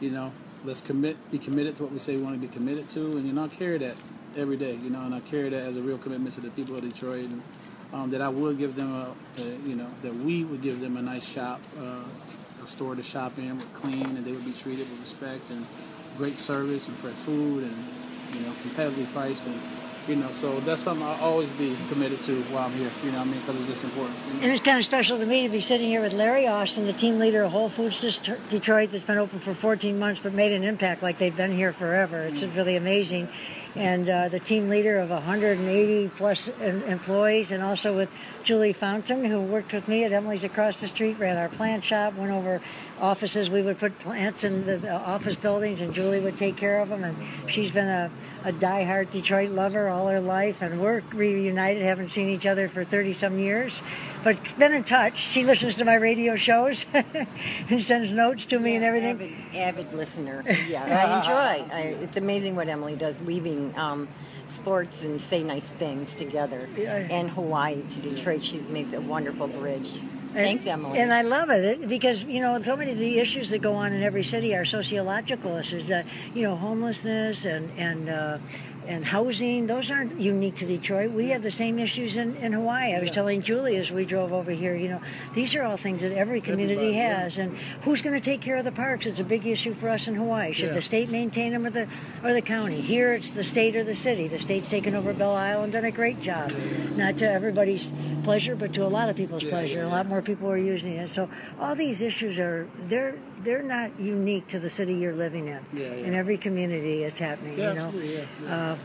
you know, let's commit, be committed to what we say we want to be committed to, and you know, carry that every day, you know, and I carry that as a real commitment to the people of Detroit, and um, that I would give them a, a, you know, that we would give them a nice shop, uh, a store to shop in, with clean, and they would be treated with respect and great service and fresh food, and you know, competitively priced, and you know, so that's something I'll always be committed to while I'm here, you know, what I mean, because it's just important. And it's kind of special to me to be sitting here with Larry Austin, the team leader of Whole Foods Detroit, that's been open for 14 months but made an impact like they've been here forever. It's really amazing. And uh, the team leader of 180 plus employees, and also with Julie Fountain, who worked with me at Emily's across the street, ran our plant shop, went over offices. We would put plants in the uh, office buildings, and Julie would take care of them. And she's been a, a diehard Detroit lover all her life, and we're reunited, haven't seen each other for 30 some years, but been in touch. She listens to my radio shows and sends notes to me and everything. Avid, avid listener. Yeah, I enjoy. I, it's amazing what Emily does, weaving um, sports and say nice things together. Yeah. And Hawaii to Detroit, she makes a wonderful bridge. Thanks, Emily. And I love it it- because you know so many of the issues that go on in every city are sociological issues. That you know homelessness and and uh, and housing. Those aren't unique to Detroit. We have the same issues in, in Hawaii. I was telling Julie as we drove over here. You know these are all things that every community Everybody, yeah. has. And who's going to take care of the parks? It's a big issue for us in Hawaii. Should Yeah. the state maintain them or the or the county? Here it's the state or the city. The state's taken over Belle Isle and done a great job. Not to everybody's pleasure, but to a lot of people's Yeah, pleasure. yeah, A lot more people are using it. So all these issues are they're they're not unique to the city you're living in. Yeah, yeah. In every community, it's happening. Yeah, you know. absolutely, yeah, yeah. Uh,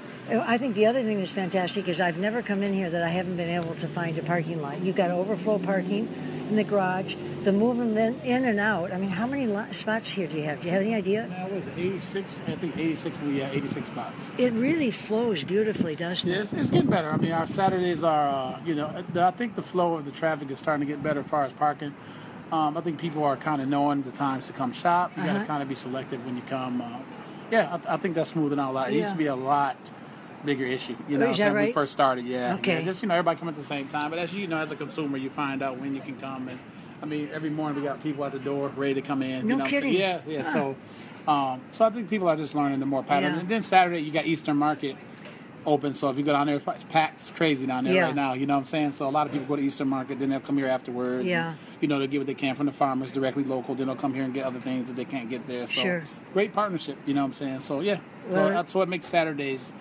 I think the other thing that's fantastic is I've never come in here that I haven't been able to find a parking lot. You've got overflow parking in the garage, the movement in and out. I mean, how many spots here do you have? Do you have any idea? Is it, 86? I think 86, we had 86 spots. It really flows beautifully, doesn't Yeah, it? it's, it's getting better. I mean, our Saturdays are, uh, you know, I think the flow of the traffic is starting to get better as far as parking. Um, I think people are kind of knowing the times to come shop. You got Uh-huh. to kind of be selective when you come. Uh, yeah, I, I think that's smoothing out a lot. It used to be a lot bigger issue. You know, Oh, so that when we first started, yeah. Okay. Yeah, just you know, everybody come at the same time. But as you know, as a consumer, you find out when you can come. And I mean, every morning we got people at the door ready to come in. No you know, kidding. So, yeah, yeah. So Um, so I think people are just learning the more pattern. Yeah. And then Saturday you got Eastern Market open. So if you go down there, it's packed. It's crazy down there Yeah. right now. You know what I'm saying? So a lot of people go to Eastern Market, then they'll come here afterwards. Yeah. And, you know, they get what they can from the farmers directly local. Then they'll come here and get other things that they can't get there. So Sure. great partnership. You know what I'm saying? So yeah, Well- that's what makes Saturdays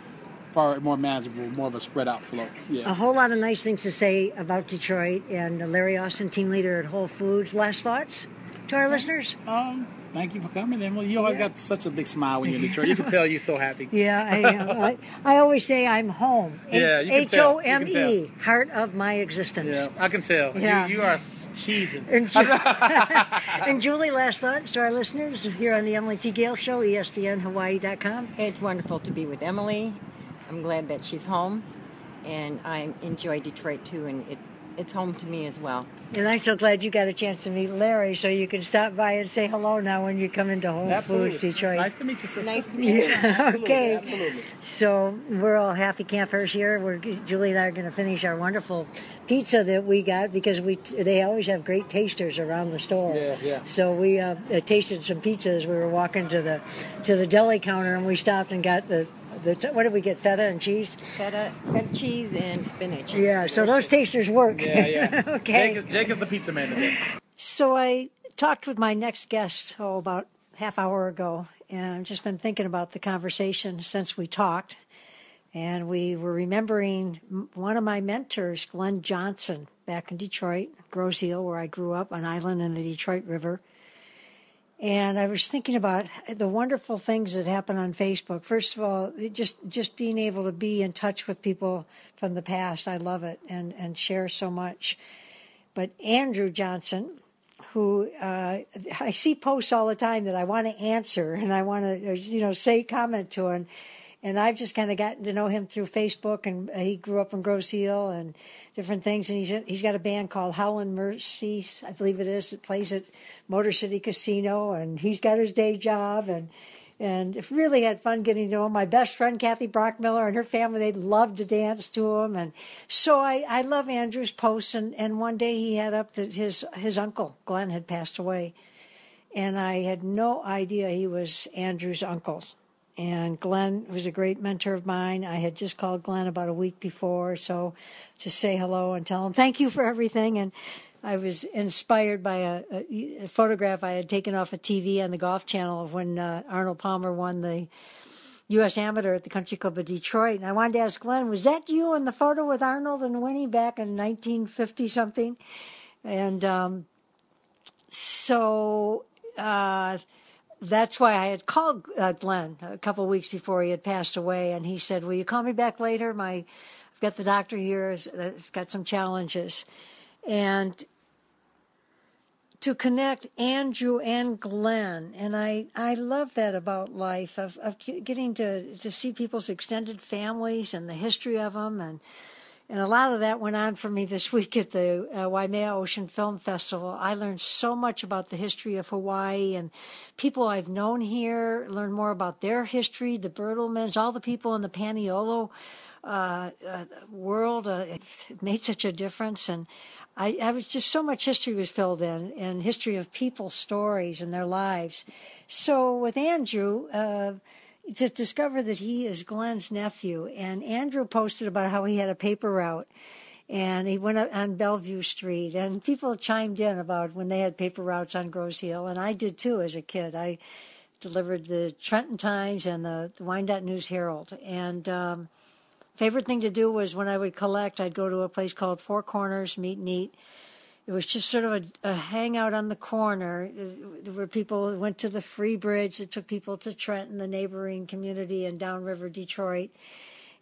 far more manageable, more of a spread out flow. Yeah. A whole lot of nice things to say about Detroit and Larry Austin, team leader at Whole Foods. Last thoughts to our listeners? Um, thank you for coming. And well, you always got such a big smile when you're in Detroit. You can tell you're so happy. Yeah, I am. I, I always say I'm home. Yeah, you can tell. O You M can E, heart of my existence. Yeah, I can tell. Yeah. You, you are cheesing. And, Ju- and Julie, last thoughts to our listeners here on the Emily T. Gail Show, ESPNHawaii.com. It's wonderful to be with Emily. I'm glad that she's home, and I enjoy Detroit too, and it, it's home to me as well. And I'm so glad you got a chance to meet Larry, so you can stop by and say hello now when you come into Whole Absolutely. Foods Detroit. Nice to meet you, sister. Nice to meet you. Absolutely, okay. Absolutely. So we're all happy campers here. We're Julie and I are going to finish our wonderful pizza that we got because we they always have great tasters around the store. Yeah, yeah. So we uh, uh, tasted some pizza as we were walking to the to the deli counter, and we stopped and got the the what did we get? Feta and cheese. Feta, feta cheese and spinach. Yeah. So those tasters work. Yeah, yeah. okay. Jake is, Jake is the pizza man today. So I talked with my next guest oh about half hour ago, and I've just been thinking about the conversation since we talked, and we were remembering one of my mentors, Glenn Johnson, back in Detroit, Grosse Ile, where I grew up, an island in the Detroit River. And I was thinking about the wonderful things that happen on Facebook. First of all, just just being able to be in touch with people from the past, I love it, and and share so much. But Andrew Johnson, who uh, I see posts all the time that I want to answer and I want to, you know, say comment to, and and I've just kind of gotten to know him through Facebook, and uh, he grew up in Grosse Ile and different things, and he's he's got a band called Howlin' Mercies, I believe it is, that plays at Motor City Casino, and he's got his day job and. And really had fun getting to know him. My best friend Kathy Brockmiller and her family, they loved to dance to him. And so I, I love Andrew's posts. And, and one day he had up that his his uncle Glenn had passed away, and I had no idea he was Andrew's uncle. And Glenn was a great mentor of mine. I had just called Glenn about a week before, so to say hello and tell him thank you for everything. And I was inspired by a, a, a photograph I had taken off a TV on the Golf Channel of when uh, Arnold Palmer won the U.S. Amateur at the Country Club of Detroit. And I wanted to ask Glenn, was that you in the photo with Arnold and Winnie back in 1950 something? And um, so uh, that's why I had called uh, Glenn a couple of weeks before he had passed away, and he said, "Will you call me back later? My, I've got the doctor here. It's it's got some challenges." And to connect Andrew and Glenn, and I, I love that about life of, of getting to, to see people's extended families and the history of them, and and a lot of that went on for me this week at the uh, Waimea Ocean Film Festival. I learned so much about the history of Hawaii and people I've known here. Learned more about their history, the Bertelmans, all the people in the Paniolo uh, uh, world. Uh, it made such a difference, and I, I was just so much history was filled in, and history of people's stories and their lives. So with Andrew. To discover that he is Glenn's nephew. And Andrew posted about how he had a paper route and he went on Bellevue Street. And people chimed in about when they had paper routes on Grosse Ile. And I did too as a kid. I delivered the Trenton Times and the, the Wyandotte News Herald. And um, favorite thing to do was when I would collect, I'd go to a place called Four Corners Meet and Eat it was just sort of a, a hangout on the corner uh, where people went to the free bridge that took people to Trenton, the neighboring community, and downriver Detroit.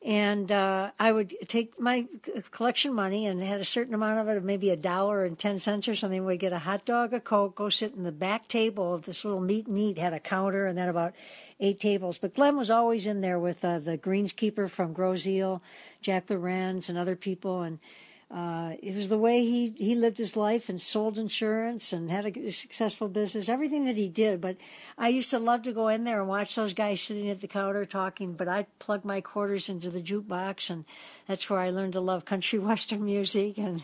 And uh, I would take my collection money and had a certain amount of it, maybe a dollar and 10 cents or something. We'd get a hot dog, a Coke, go sit in the back table of this little meat and eat, had a counter, and then about eight tables. But Glenn was always in there with uh, the greenskeeper from Grosse Ile, Jack Lorenz, and other people. And uh, it was the way he, he lived his life and sold insurance and had a successful business, everything that he did. But I used to love to go in there and watch those guys sitting at the counter talking, but I'd plug my quarters into the jukebox and that's where I learned to love country western music and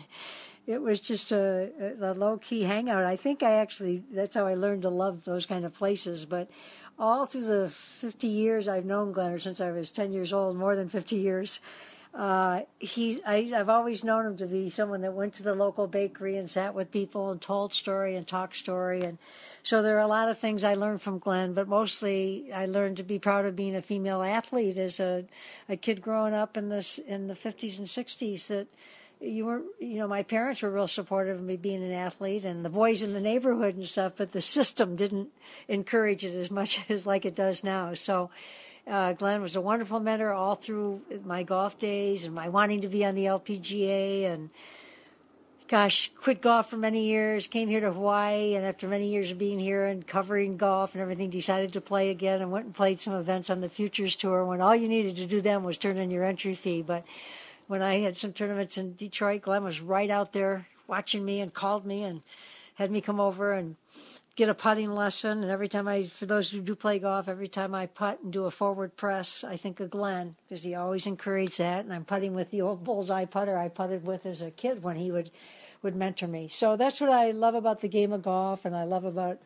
it was just a, a low key hangout. I think I actually, that's how I learned to love those kind of places. But all through the 50 years I've known Glenn, or since I was 10 years old, more than 50 years, uh, he, I, I've always known him to be someone that went to the local bakery and sat with people and told story and talked story. And so there are a lot of things I learned from Glenn, but mostly I learned to be proud of being a female athlete as a, a kid growing up in this, in the 50s and 60s that, you weren't, you know my parents were real supportive of me being an athlete and the boys in the neighborhood and stuff but the system didn't encourage it as much as like it does now so uh, Glenn was a wonderful mentor all through my golf days and my wanting to be on the LPGA and gosh, quit golf for many years, came here to Hawaii, and after many years of being here and covering golf and everything, decided to play again and went and played some events on the Futures Tour when all you needed to do then was turn in your entry fee. But when I had some tournaments in Detroit, Glenn was right out there watching me and called me and had me come over and get a putting lesson. And every time I, for those who do play golf, every time I putt and do a forward press, I think of Glenn because he always encouraged that. And I'm putting with the old bullseye putter I putted with as a kid when he would would mentor me. So that's what I love about the game of golf, and I love about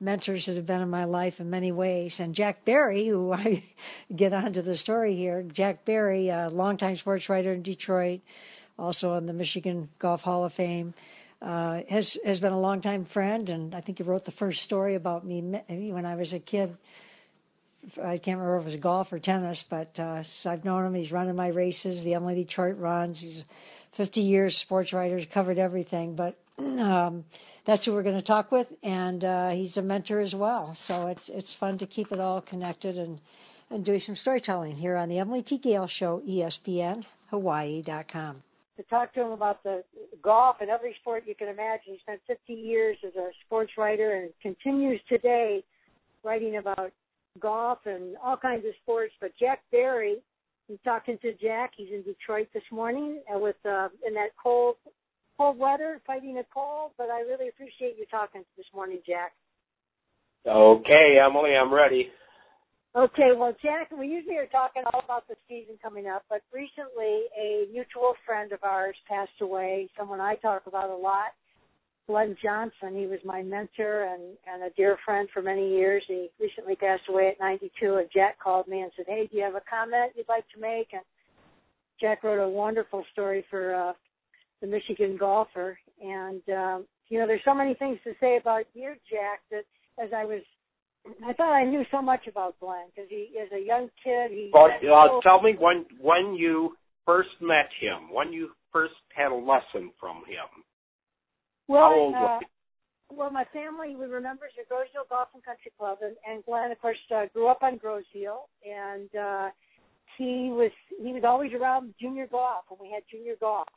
mentors that have been in my life in many ways. And Jack Berry, who I get onto the story here, Jack Berry, a longtime sports writer in Detroit, also on the Michigan Golf Hall of Fame uh, has has been a longtime friend, and I think he wrote the first story about me when I was a kid. I can't remember if it was golf or tennis, but uh, so I've known him. He's running my races, the Emily Detroit runs. He's 50 years sports writer, covered everything. But um, that's who we're going to talk with, and uh, he's a mentor as well. So it's it's fun to keep it all connected and and doing some storytelling here on the Emily T. Gail Show, ESPN Hawaii.com to talk to him about the golf and every sport you can imagine. He spent 50 years as a sports writer and continues today writing about golf and all kinds of sports. But Jack Berry, I'm talking to Jack. He's in Detroit this morning and with uh, in that cold cold weather, fighting a cold. But I really appreciate you talking this morning, Jack. Okay, Emily, I'm ready. Okay, well, Jack, we usually are talking all about the season coming up, but recently a mutual friend of ours passed away, someone I talk about a lot, Glenn Johnson. He was my mentor and, and a dear friend for many years. He recently passed away at 92, and Jack called me and said, hey, do you have a comment you'd like to make? And Jack wrote a wonderful story for uh, the Michigan golfer. And, um, you know, there's so many things to say about you, Jack, that as I was I thought I knew so much about Glenn because he is a young kid. He well, uh, tell me when when you first met him, when you first had a lesson from him. Well, uh? Well, my family we remembers the Grosse Golf and Country Club, and, and Glenn, of course, uh, grew up on Grosse and uh, he was he was always around junior golf when we had junior golf,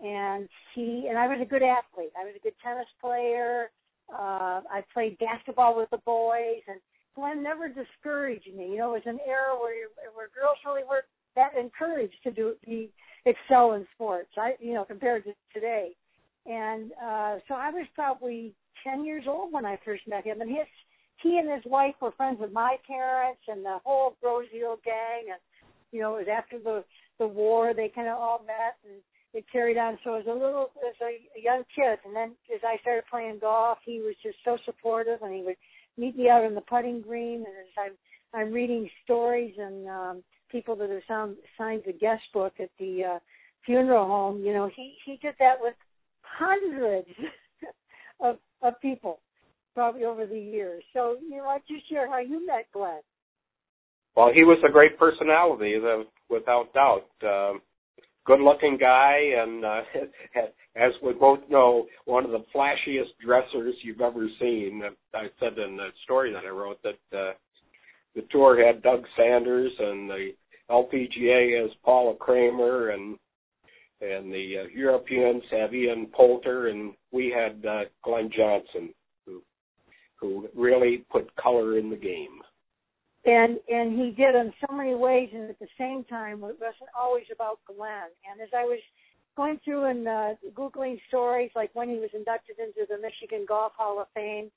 and he and I was a good athlete. I was a good tennis player. Uh, I played basketball with the boys, and Glenn never discouraged me. You know, it was an era where where girls really weren't that encouraged to do be excel in sports. I, you know, compared to today. And uh, so I was probably ten years old when I first met him, and his he and his wife were friends with my parents and the whole Grosse Ile gang. And you know, it was after the the war they kind of all met and it carried on. So as a little, as a young kid, and then as I started playing golf, he was just so supportive, and he would meet me out in the putting green. And as I'm I'm reading stories and um, people that have signed, signed the guest book at the uh, funeral home, you know, he he did that with hundreds of of people probably over the years. So you know, why don't share how you met Glenn? Well, he was a great personality, without doubt. Um, good looking guy and uh, as we both know, one of the flashiest dressers you've ever seen. I said in the story that I wrote that uh, the tour had Doug Sanders and the LPGA has Paula Creamer and and the uh, Europeans have Ian Poulter and we had uh, Glenn Johnson who who really put color in the game and and he did in so many ways and at the same time it wasn't always about glenn. And as i was going through and uh googling stories like when he was inducted into the michigan golf hall of fame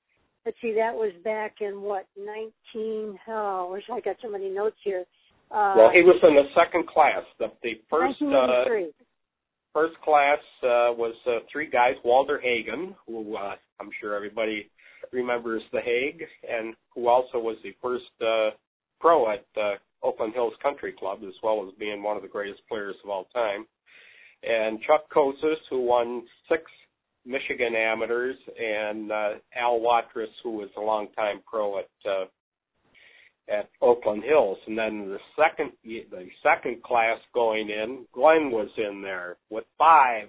let's see that was back in what nineteen oh I wish i got so many notes here? Uh well he was in the second class. The the first uh first class uh was uh, three guys walter hagen who uh i'm sure everybody remembers The Haig, and who also was the first uh, pro at uh, Oakland Hills Country Club, as well as being one of the greatest players of all time. And Chuck Kocsis, who won six Michigan amateurs, and uh, Al Watrous, who was a longtime pro at uh, at Oakland Hills. And then the second the second class going in, Glenn was in there with five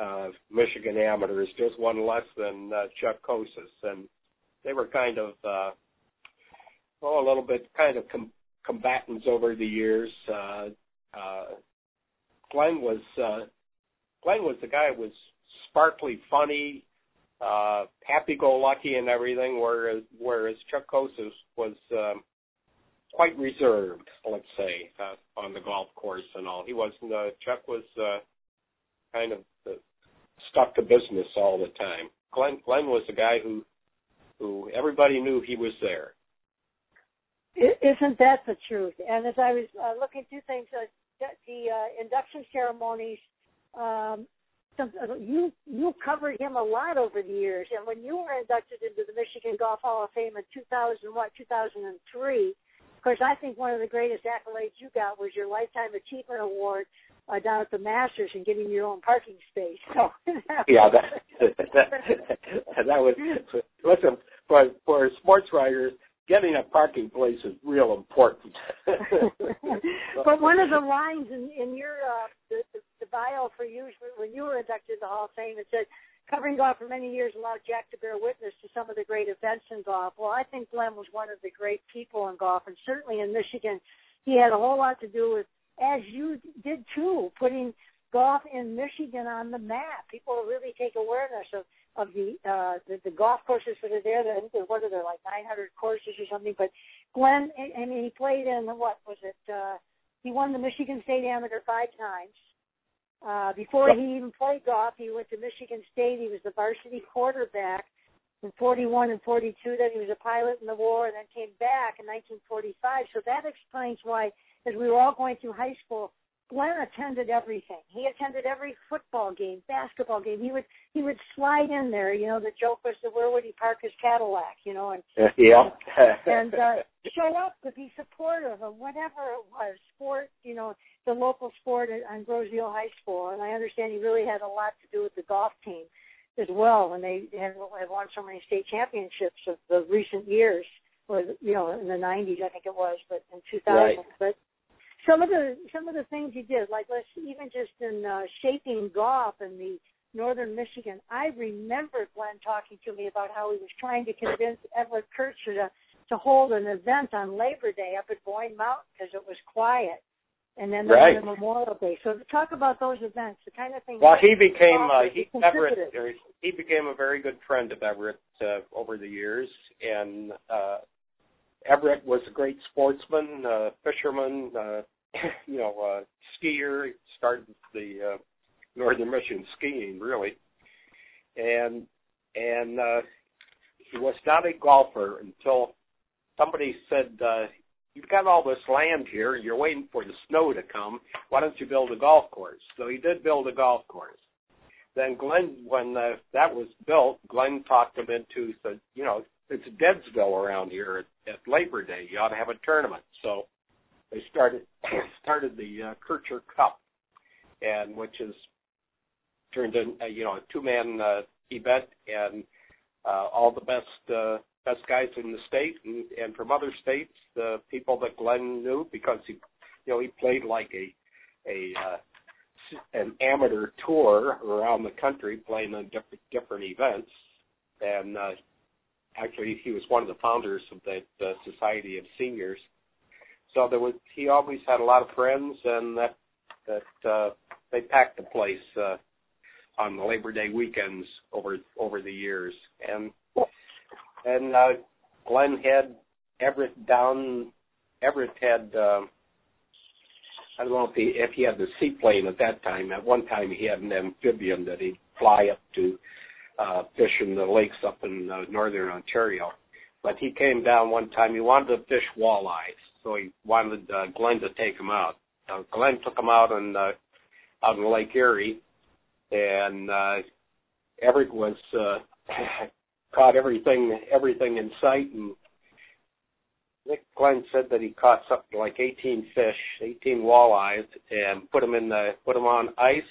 uh, Michigan amateurs, just one less than uh, Chuck Kocsis, and they were kind of uh, oh a little bit kind of com- combatants over the years. Uh, uh, Glenn was uh, Glenn was the guy who was sparkly, funny, uh, happy-go-lucky, and everything. Whereas whereas Chuck Kocsis was um, quite reserved, let's say, uh, on the golf course and all. He wasn't. Uh, Chuck was uh, kind of stuck to business all the time. Glenn Glenn was a guy who who everybody knew he was there. Isn't that the truth? And as I was uh, looking through things, uh, the uh, induction ceremonies, um, some, uh, you you covered him a lot over the years. And when you were inducted into the Michigan Golf Hall of Fame in 2000, what 2003, of course, I think one of the greatest accolades you got was your Lifetime Achievement Award uh, down at the Masters and getting your own parking space. So yeah, that, that that was listen for for sports writers. Getting a parking place is real important. but one of the lines in, in your uh, the, the bio for you when you were inducted to the Hall of Fame, it said, "Covering golf for many years allowed Jack to bear witness to some of the great events in golf." Well, I think Glenn was one of the great people in golf, and certainly in Michigan, he had a whole lot to do with as you did too, putting golf in Michigan on the map. People really take awareness of of the uh the, the golf courses that are there. I think there what are there like 900 courses or something. But Glenn, I mean, he played in what was it? uh He won the Michigan State Amateur five times. Uh Before he even played golf, he went to Michigan State. He was the varsity quarterback in 41 and 42. Then he was a pilot in the war, and then came back in 1945. So that explains why as we were all going through high school, Glenn attended everything. He attended every football game, basketball game. He would he would slide in there. You know, the joke was that where would he park his Cadillac? You know, and yeah, and uh, show up to be supportive of whatever it was, sport. You know, the local sport on Grosse-Ile High School. And I understand he really had a lot to do with the golf team as well, and they have, have won so many state championships of the recent years, or you know, in the '90s I think it was, but in 2000. Right. But some of the some of the things he did, like let's even just in uh, shaping golf in the northern Michigan. I remember Glenn talking to me about how he was trying to convince Everett Kircher to to hold an event on Labor Day up at Boyne Mountain because it was quiet, and then right. the Memorial Day. So to talk about those events, the kind of thing. Well, he became uh, he Everett. He became a very good friend of Everett uh, over the years, and uh, Everett was a great sportsman, uh, fisherman, uh, you know, uh, skier. He started the uh, Northern Michigan skiing really, and and uh, he was not a golfer until somebody said, uh, "You've got all this land here. You're waiting for the snow to come. Why don't you build a golf course?" So he did build a golf course. Then Glenn, when uh, that was built, Glenn talked him into said, "You know, it's Deadsville around here at, at Labor Day. You ought to have a tournament." So they started started the uh, Kircher Cup, and which is turned in uh, you know a two man uh, event, and uh, all the best uh, best guys in the state and, and from other states, the people that Glenn knew because he you know he played like a a uh, an amateur tour around the country playing on different different events, and uh, actually he was one of the founders of that uh, Society of Seniors so there was he always had a lot of friends, and that that uh, they packed the place uh, on the Labor Day weekends over over the years, and and uh, Glenn had Everett down. Everett had. Uh, I don't know if he if he had the seaplane at that time. At one time, he had an amphibian that he'd fly up to uh, fish in the lakes up in uh, northern Ontario. But he came down one time. He wanted to fish walleyes, so he wanted uh, Glenn to take him out. Uh, Glenn took him out on uh, out in Lake Erie, and uh, Everett was uh, caught everything everything in sight and Nick Glenn said that he caught something like 18 fish, 18 walleyes, and put them in the put them on ice,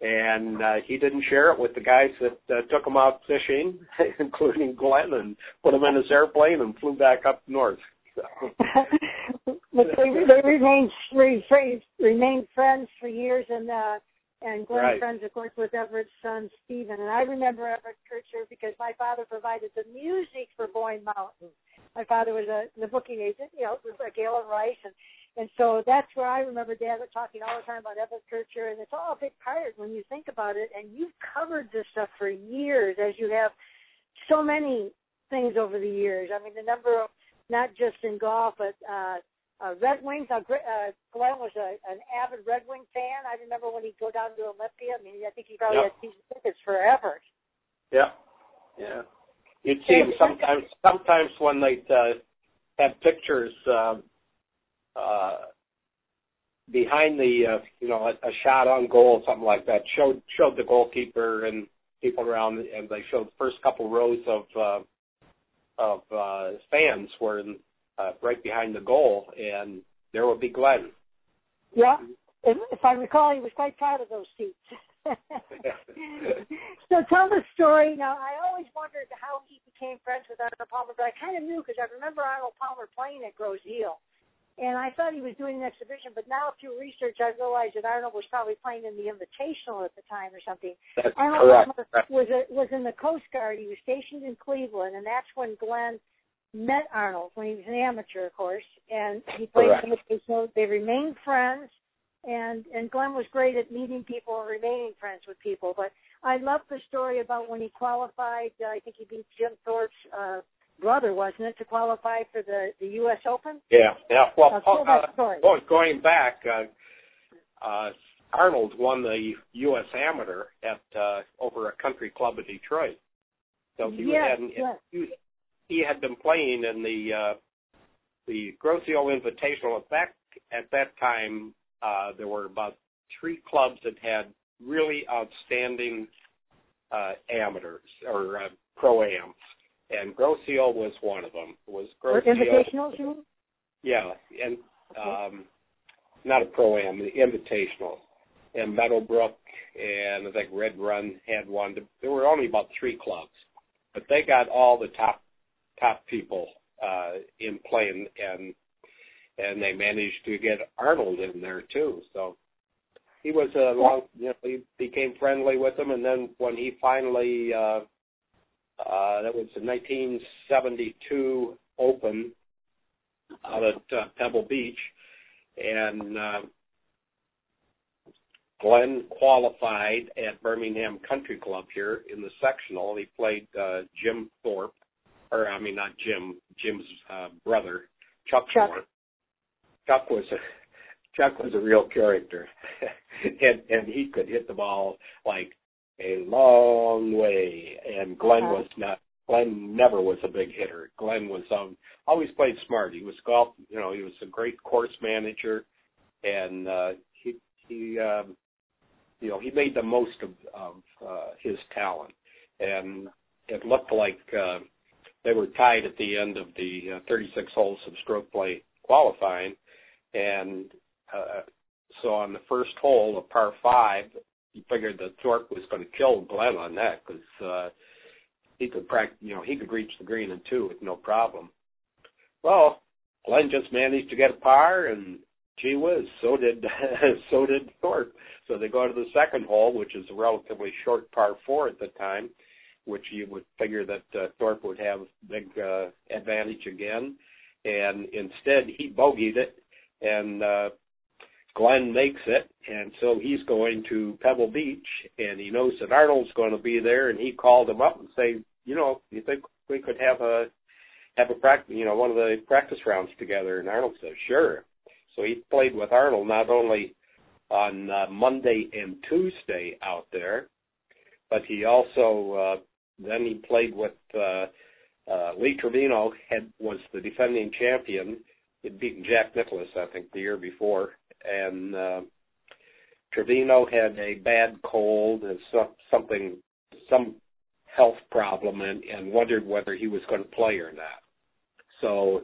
and uh, he didn't share it with the guys that uh, took him out fishing, including Glenn, and put him in his airplane and flew back up north. So. but they, they remained remained friends for years, and uh, and Glenn Right. friends, of course, with Everett's son Stephen. And I remember Everett Kircher because my father provided the music for Boyne Mountain. My father was a the booking agent, you know, with uh, Galen Rice, and and so that's where I remember Dad talking all the time about Everett Kircher, and it's all a big part when you think about it. And you've covered this stuff for years, as you have so many things over the years. I mean, the number of not just in golf, but uh, uh, Red Wings. Uh, uh, Glenn was a, an avid Red Wing fan. I remember when he'd go down to Olympia. I mean, I think he probably Yep. had season tickets forever. Yeah, yeah. You'd see him sometimes. Sometimes when they uh, have pictures uh, uh, behind the, uh, you know, a, a shot on goal, something like that, showed showed the goalkeeper and people around, and they showed the first couple rows of uh, of uh, fans were in, uh, right behind the goal, and there would be Glenn. Yeah. If, if I recall, he was quite proud of those seats. so tell the story. Now, I always wondered how he became friends with Arnold Palmer, but I kind of knew because I remember Arnold Palmer playing at Grosse Ile. And I thought he was doing an exhibition, but now through research, I realized that Arnold was probably playing in the Invitational at the time or something. That's Arnold correct. Was a, was in the Coast Guard. He was stationed in Cleveland, and that's when Glenn met Arnold when he was an amateur, of course, and he played Correct. the Invitational. They remained friends, and and Glenn was great at meeting people and remaining friends with people. But I love the story about when he qualified. Uh, I think he beat Jim Thorpe's uh, brother, wasn't it, to qualify for the the U.S. Open? Yeah, yeah. Well, tell uh, story. going back, uh, uh, Arnold won the U.S. Amateur at uh, over a country club in Detroit. So he Yes, had yes. he, he had been playing in the uh, the Grosse Ile Invitational. At that at that time, uh, there were about three clubs that had really outstanding uh, amateurs or uh, pro ams, and Ile was one of them. It was Grosse Ile. you mean? Yeah, and um, not a pro am, the invitational. And Meadowbrook and I think Red Run had one. There were only about three clubs, but they got all the top top people uh, in playing, and and they managed to get Arnold in there too. So he was a long, you know, he became friendly with them, and then when he finally, uh, uh, that was the 1972 Open out at uh, Pebble Beach, and uh, Glenn qualified at Birmingham Country Club here in the sectional. He played uh, Jim Thorpe, or I mean not Jim, Jim's uh, brother, Chuck, Chuck. Thorpe. Chuck was a Chuck was a real character, and and he could hit the ball like a long way. And Glenn Uh-huh. was not. Glenn never was a big hitter. Glenn was um always played smart. He was golf. You know, he was a great course manager, and uh, he he um, you know he made the most of of uh, his talent. And it looked like uh, they were tied at the end of the uh, 36 holes of stroke play qualifying, and uh, so on the first hole, a par five, you figured that Thorpe was going to kill Glenn on that because uh, he could prac you know, he could reach the green in two with no problem. Well, Glenn just managed to get a par, and gee whiz, so did so did Thorpe. So they go to the second hole, which is a relatively short par four at the time, which you would figure that uh, Thorpe would have big uh, advantage again, and instead he bogeyed it, and uh, Glenn makes it, and so he's going to Pebble Beach, and he knows that Arnold's going to be there, and he called him up and say, you know, you think we could have a have a practice, you know, one of the practice rounds together? And Arnold said, sure. So he played with Arnold not only on uh, Monday and Tuesday out there, but he also uh, then he played with uh, uh, Lee Trevino. Had was the defending champion. He'd beaten Jack Nicklaus, I think, the year before, and uh, Trevino had a bad cold and so, something, some health problem and, and wondered whether he was going to play or not. So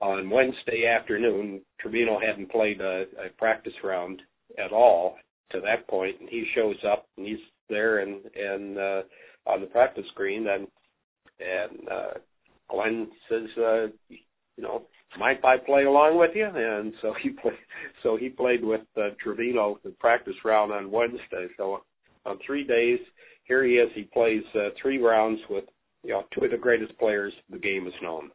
on Wednesday afternoon, Trevino hadn't played a, a practice round at all to that point, and he shows up and he's there and and uh, on the practice screen and and uh, Glenn says, uh, you know, might I play along with you? And so he played. So he played with uh, Trevino the practice round on Wednesday. So on three days, here he is. He plays uh, three rounds with you know two of the greatest players the game has known,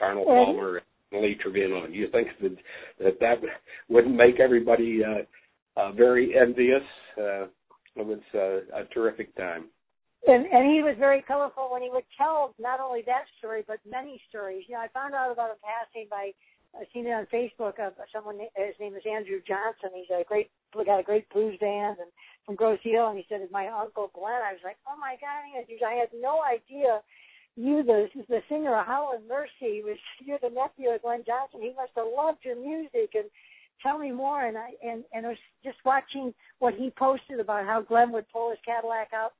Arnold Palmer and Lee Trevino. Do you think that that, that wouldn't make everybody uh, uh, very envious? Uh, it was uh, a terrific time. And, and he was very colorful when he would tell not only that story but many stories. You know, I found out about him passing by I seen it on Facebook of someone. His name is Andrew Johnson. He's a great got a great blues band and from Grosse Ile, and he said, "Is my uncle Glenn?" I was like, "Oh my God!" I had no idea you, the the singer of Howlin' Mercy, was you're the nephew of Glenn Johnson. He must have loved your music and tell me more. And I and and I was just watching what he posted about how Glenn would pull his Cadillac out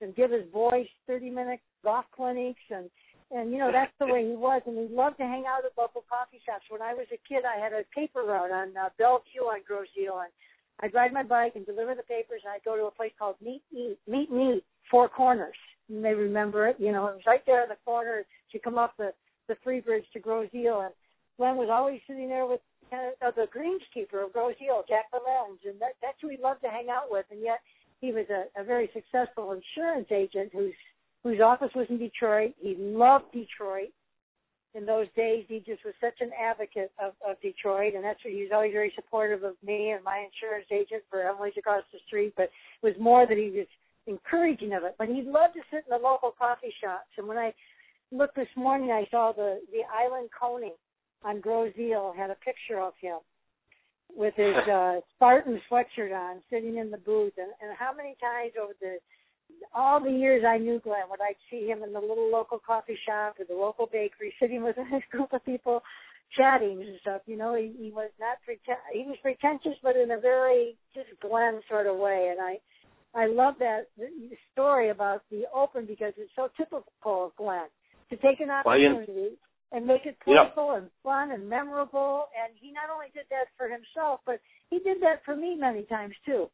and give his boys 30 minute golf clinics and and you know that's the way he was and he loved to hang out at local coffee shops. When i was a kid i had a paper route on uh, bellevue on grosse and i'd ride my bike and deliver the papers and i'd go to a place called meet meet meet meet four corners. You may remember it you know it was right there in the corner to come up the the free bridge to grosse and glenn was always sitting there with uh, the greenskeeper of grosse jack Lemens, and that that's who he loved to hang out with and yet he was a, a very successful insurance agent whose whose office was in Detroit. He loved Detroit. In those days, he just was such an advocate of, of Detroit, and that's what he was always very supportive of me and my insurance agent for Emily's across the street. But it was more that he was encouraging of it. But he loved to sit in the local coffee shops. And when I looked this morning, I saw the the Island Coney on Grosse had a picture of him with his uh, Spartan sweatshirt on, sitting in the booth. And, and how many times over the all the years I knew Glenn, would I see him in the little local coffee shop or the local bakery, sitting with a group of people, chatting and stuff. You know, he, he was not preten- he was pretentious, but in a very just Glenn sort of way. And I, I love that story about the Open because it's so typical of Glenn to take an opportunity. Well, you, and make it playful yep. and fun and memorable. And he not only did that for himself, but he did that for me many times too.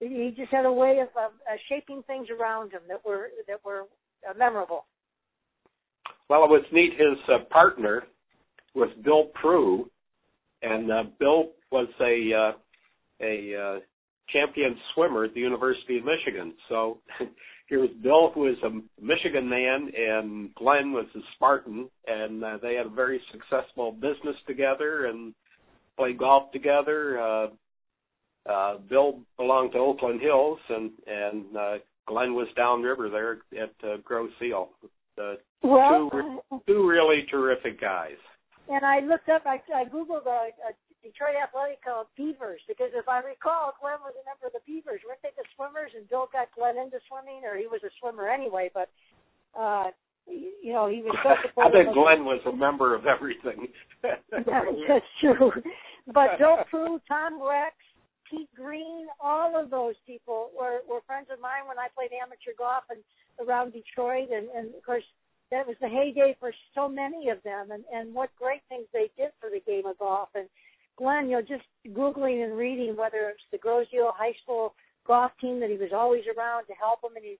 He just had a way of, of uh, shaping things around him that were that were uh, memorable. Well, it was neat. His uh, partner was Bill Prue, and uh, Bill was a uh, a uh, champion swimmer at the University of Michigan. So here was Bill, who was a Michigan man, and Glenn was a Spartan, and uh, they had a very successful business together and played golf together. Uh, uh, Bill belonged to Oakland Hills, and and uh, Glenn was downriver there at uh, Grosse Ile. Uh, well, two, two really terrific guys. And I looked up, I, I googled a, a Detroit Athletic called Beavers because if I recall, Glenn was a member of the Beavers. Weren't they the swimmers? And Bill got Glenn into swimming, or he was a swimmer anyway. But uh, you know, he was so I think Glenn was a member of everything. yeah, that's true. But Bill Prue, Tom Rex, Pete Green, all of those people were were friends of mine when I played amateur golf and around Detroit, and and of course that was the heyday for so many of them, and and what great things they did for the game of golf. And Glenn, you know, just googling and reading whether it's the Ile High School golf team that he was always around to help them, and he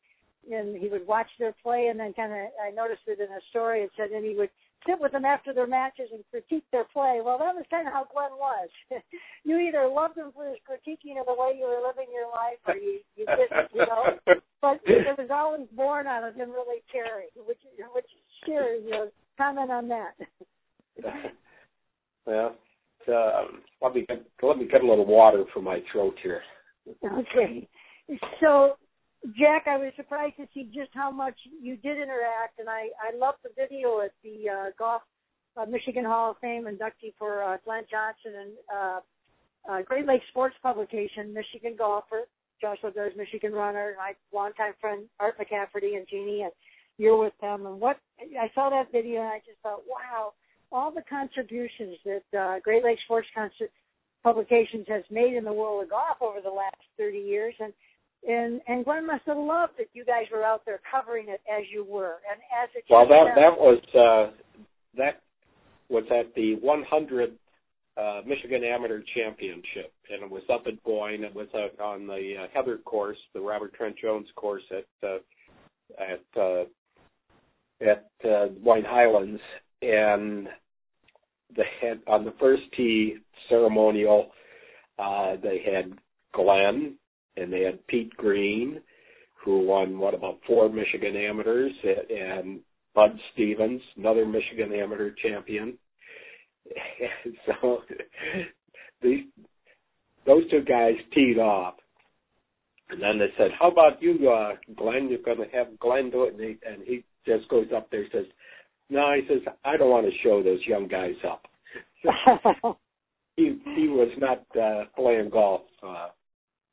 and he would watch their play, and then kind of I noticed it in a story. It said, and he would sit with them after their matches and critique their play. Well, that was kind of how Glenn was. you either loved him for his critiquing of the way you were living your life, or you you didn't, you know. But it was always born out of him really caring, which which sure, you know, comment on that. well, uh, let me get, let me get a little water for my throat here. Okay. So, Jack, I was surprised to see just how much you did interact, and I I loved the video at the uh, golf uh, Michigan Hall of Fame inductee for uh, Glenn Johnson and uh, uh, Great Lakes Sports Publication, Michigan golfer. Joshua Does Michigan runner, my longtime friend Art McCafferty and Jeannie, and you're with them. And what I saw that video, and I just thought, wow, all the contributions that uh, Great Lakes Sports Concert Publications has made in the world of golf over the last 30 years. And and and Glenn must have loved that you guys were out there covering it as you were, and as it. Well, that out, that was uh, that was at the 100 uh, Michigan Amateur Championship, and it was up at Boyne. It was uh, on the uh, Heather course, the Robert Trent Jones course at uh, at uh, at uh, Boyne Highlands, and they had on the first tee ceremonial. Uh, they had Glenn and they had Pete Green, who won what about four Michigan amateurs, and Bud Stevens, another Michigan amateur champion. so these those two guys teed off, and then they said, "How about you, uh, Glenn? You're going to have Glenn do it." And he, and he just goes up there and says, "No," he says, "I don't want to show those young guys up." he he was not uh, playing golf. Uh,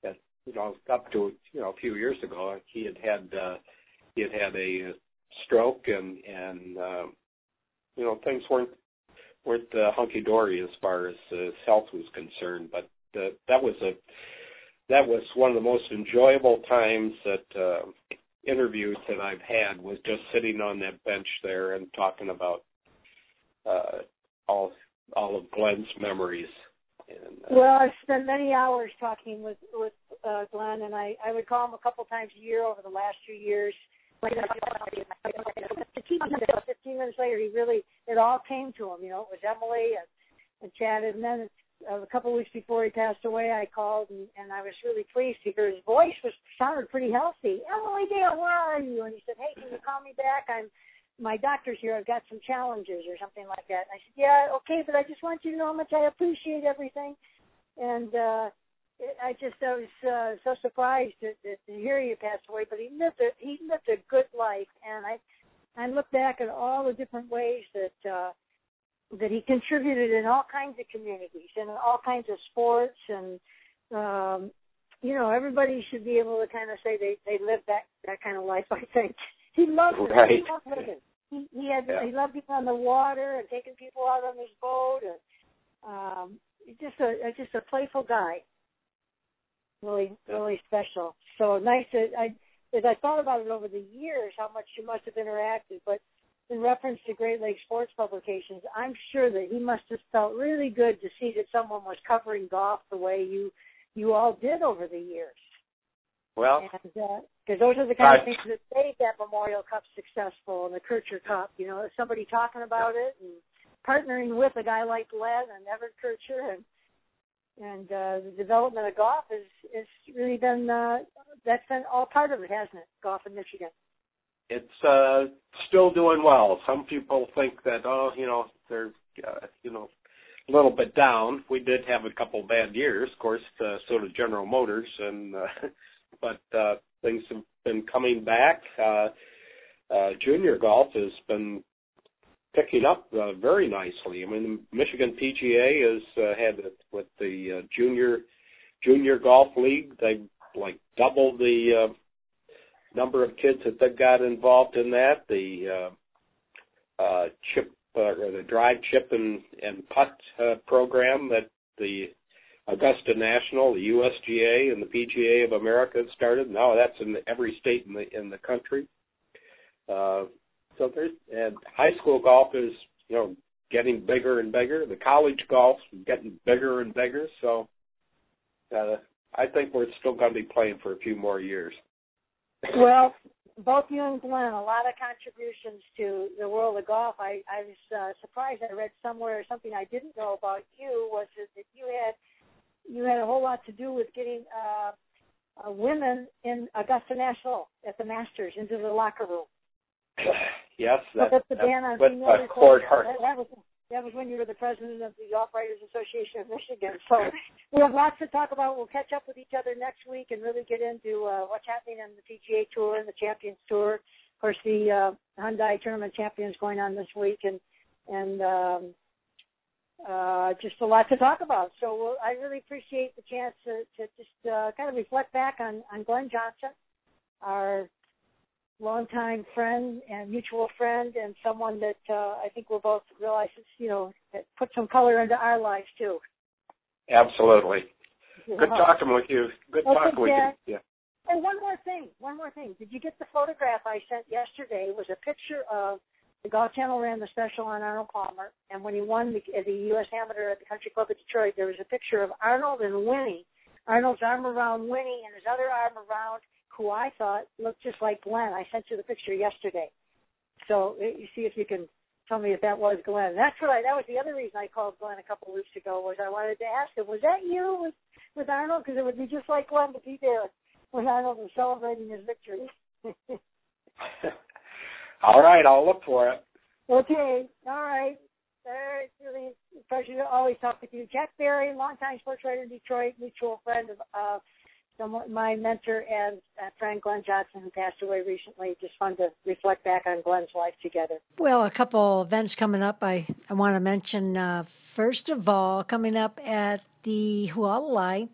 at, you know, up to you know a few years ago, he had had uh, he had had a stroke and and uh, you know things weren't weren't uh, hunky dory as far as uh, his health was concerned. But uh, that was a that was one of the most enjoyable times that uh, interviews that I've had was just sitting on that bench there and talking about uh, all all of Glenn's memories. And, uh, well, I've spent many hours talking with with uh, Glenn, and I I would call him a couple times a year over the last few years. Fifteen minutes later, he really it all came to him. You know, it was Emily and, and chatted, and then a couple of weeks before he passed away, I called and, and I was really pleased to hear his voice was sounded pretty healthy. Emily Dale, where are you? And he said, Hey, can you call me back? I'm my doctor's here. I've got some challenges or something like that. And I said, yeah, okay, but I just want you to know how much I appreciate everything. And uh, I just I was uh, so surprised to, to, to hear you pass away. But he lived a he lived a good life, and I I look back at all the different ways that uh, that he contributed in all kinds of communities and in all kinds of sports and um, you know everybody should be able to kind of say they they lived that that kind of life. I think. He loved it. Right. He loved living. He, he had Yeah. he loved being on the water and taking people out on his boat and um he's just a just a playful guy. Really really special. So nice that I as I thought about it over the years how much you must have interacted, but in reference to Great Lakes Sports Publications, I'm sure that he must have felt really good to see that someone was covering golf the way you you all did over the years. well, because those are the kind of things that made that Memorial Cup successful and the Kircher Cup. You know, somebody talking about it and partnering with a guy like Glenn and Everett Kircher and and uh, the development of golf has has really been uh, that's been all part of it, hasn't it? Golf in Michigan. It's uh still doing well. Some people think that oh, you know, they're uh, you know a little bit down. We did have a couple bad years, of course, uh, so did General Motors, and uh, but uh, things have been coming back. Uh, uh, junior golf has been picking up uh, very nicely. I mean, the Michigan PGA has uh, had it with the uh, junior junior golf league. They like doubled the uh, number of kids that they've got involved in that. The uh, uh, chip uh, or the drive chip and and putt uh, program that the Augusta National, the USGA, and the PGA of America started. Now that's in every state in the in the country. Uh, so there's and high school golf is you know getting bigger and bigger. The college golf's getting bigger and bigger. So uh, I think we're still going to be playing for a few more years. Well, both you and Glenn, a lot of contributions to the world of golf. I, I was uh, surprised. I read somewhere something I didn't know about you was that you had you had a whole lot to do with getting uh, uh, women in Augusta National at the Masters into the locker room. yes, that, that's the ban on with female uh, Cord Hart. That, that was that was when you were the president of the Writers Association of Michigan. So we have lots to talk about. We'll catch up with each other next week and really get into uh, what's happening on the PGA Tour and the Champions Tour. Of course, the uh, Hyundai Tournament Champions going on this week, and and um, uh, just a lot to talk about. So we'll, I really appreciate the chance to, to just uh, kind of reflect back on on Glenn Johnson, our longtime friend and mutual friend, and someone that uh, I think we'll both realize is, you know, that put some color into our lives too. Absolutely. Good talking with you. Good Okay, talking with Jack. you. Yeah. And one more thing, one more thing. Did you get the photograph I sent yesterday? It was a picture of the Golf Channel ran the special on Arnold Palmer, and when he won the, the U.S. Amateur at the Country Club of Detroit, there was a picture of Arnold and Winnie. Arnold's arm around Winnie and his other arm around who I thought looked just like Glenn. I sent you the picture yesterday. So eh, you see if you can tell me if that was Glenn. That's what I. That was the other reason I called Glenn a couple of weeks ago was I wanted to ask him, was that you with with Arnold? Because it would be just like Glenn to be there when Arnold was celebrating his victory. All right, I'll look for it. Okay, all right. Uh, it's really a pleasure to always talk with you. Jack Berry, longtime sports writer in Detroit, mutual friend of uh, someone, my mentor and uh, friend Glenn Johnson, who passed away recently. Just fun to reflect back on Glenn's life together. Well, a couple events coming up. I, I want to mention, uh, first of all, coming up at the Hualalai,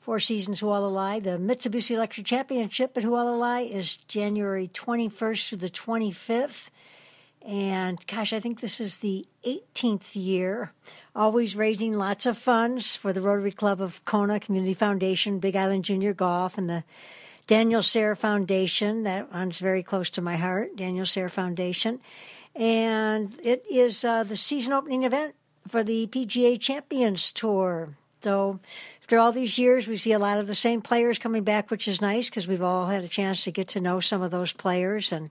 Four Seasons Hualalai, the Mitsubishi Electric Championship at Hualalai is January 21st through the 25th. And gosh, I think this is the 18th year. Always raising lots of funds for the Rotary Club of Kona Community Foundation, Big Island Junior Golf, and the Daniel Sayre Foundation. That runs very close to my heart, Daniel Sayre Foundation. And it is uh, the season opening event for the PGA Champions Tour. So after all these years, we see a lot of the same players coming back, which is nice because we've all had a chance to get to know some of those players and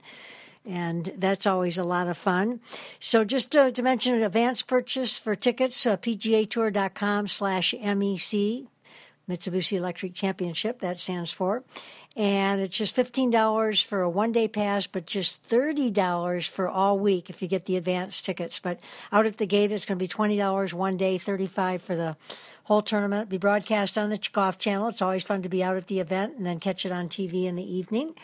and that's always a lot of fun. So just to, to mention an advance purchase for tickets, uh, pgatour.com slash MEC, Mitsubishi Electric Championship, that stands for. And it's just $15 for a one day pass, but just $30 for all week if you get the advance tickets. But out at the gate, it's going to be $20 one day, 35 for the whole tournament. It'll be broadcast on the golf channel. It's always fun to be out at the event and then catch it on TV in the evening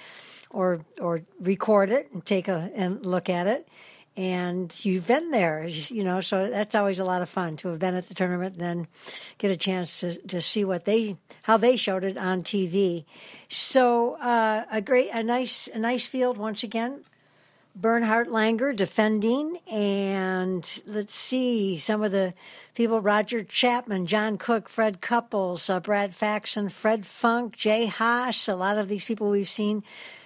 or or record it and take a and look at it. And you've been there, you know, so that's always a lot of fun to have been at the tournament and then get a chance to, to see what they, how they showed it on TV. So, uh, a great, a nice, a nice field once again. Bernhard Langer defending, and let's see some of the people: Roger Chapman, John Cook, Fred Couples, uh, Brad Faxon, Fred Funk, Jay Haas. A lot of these people we've seen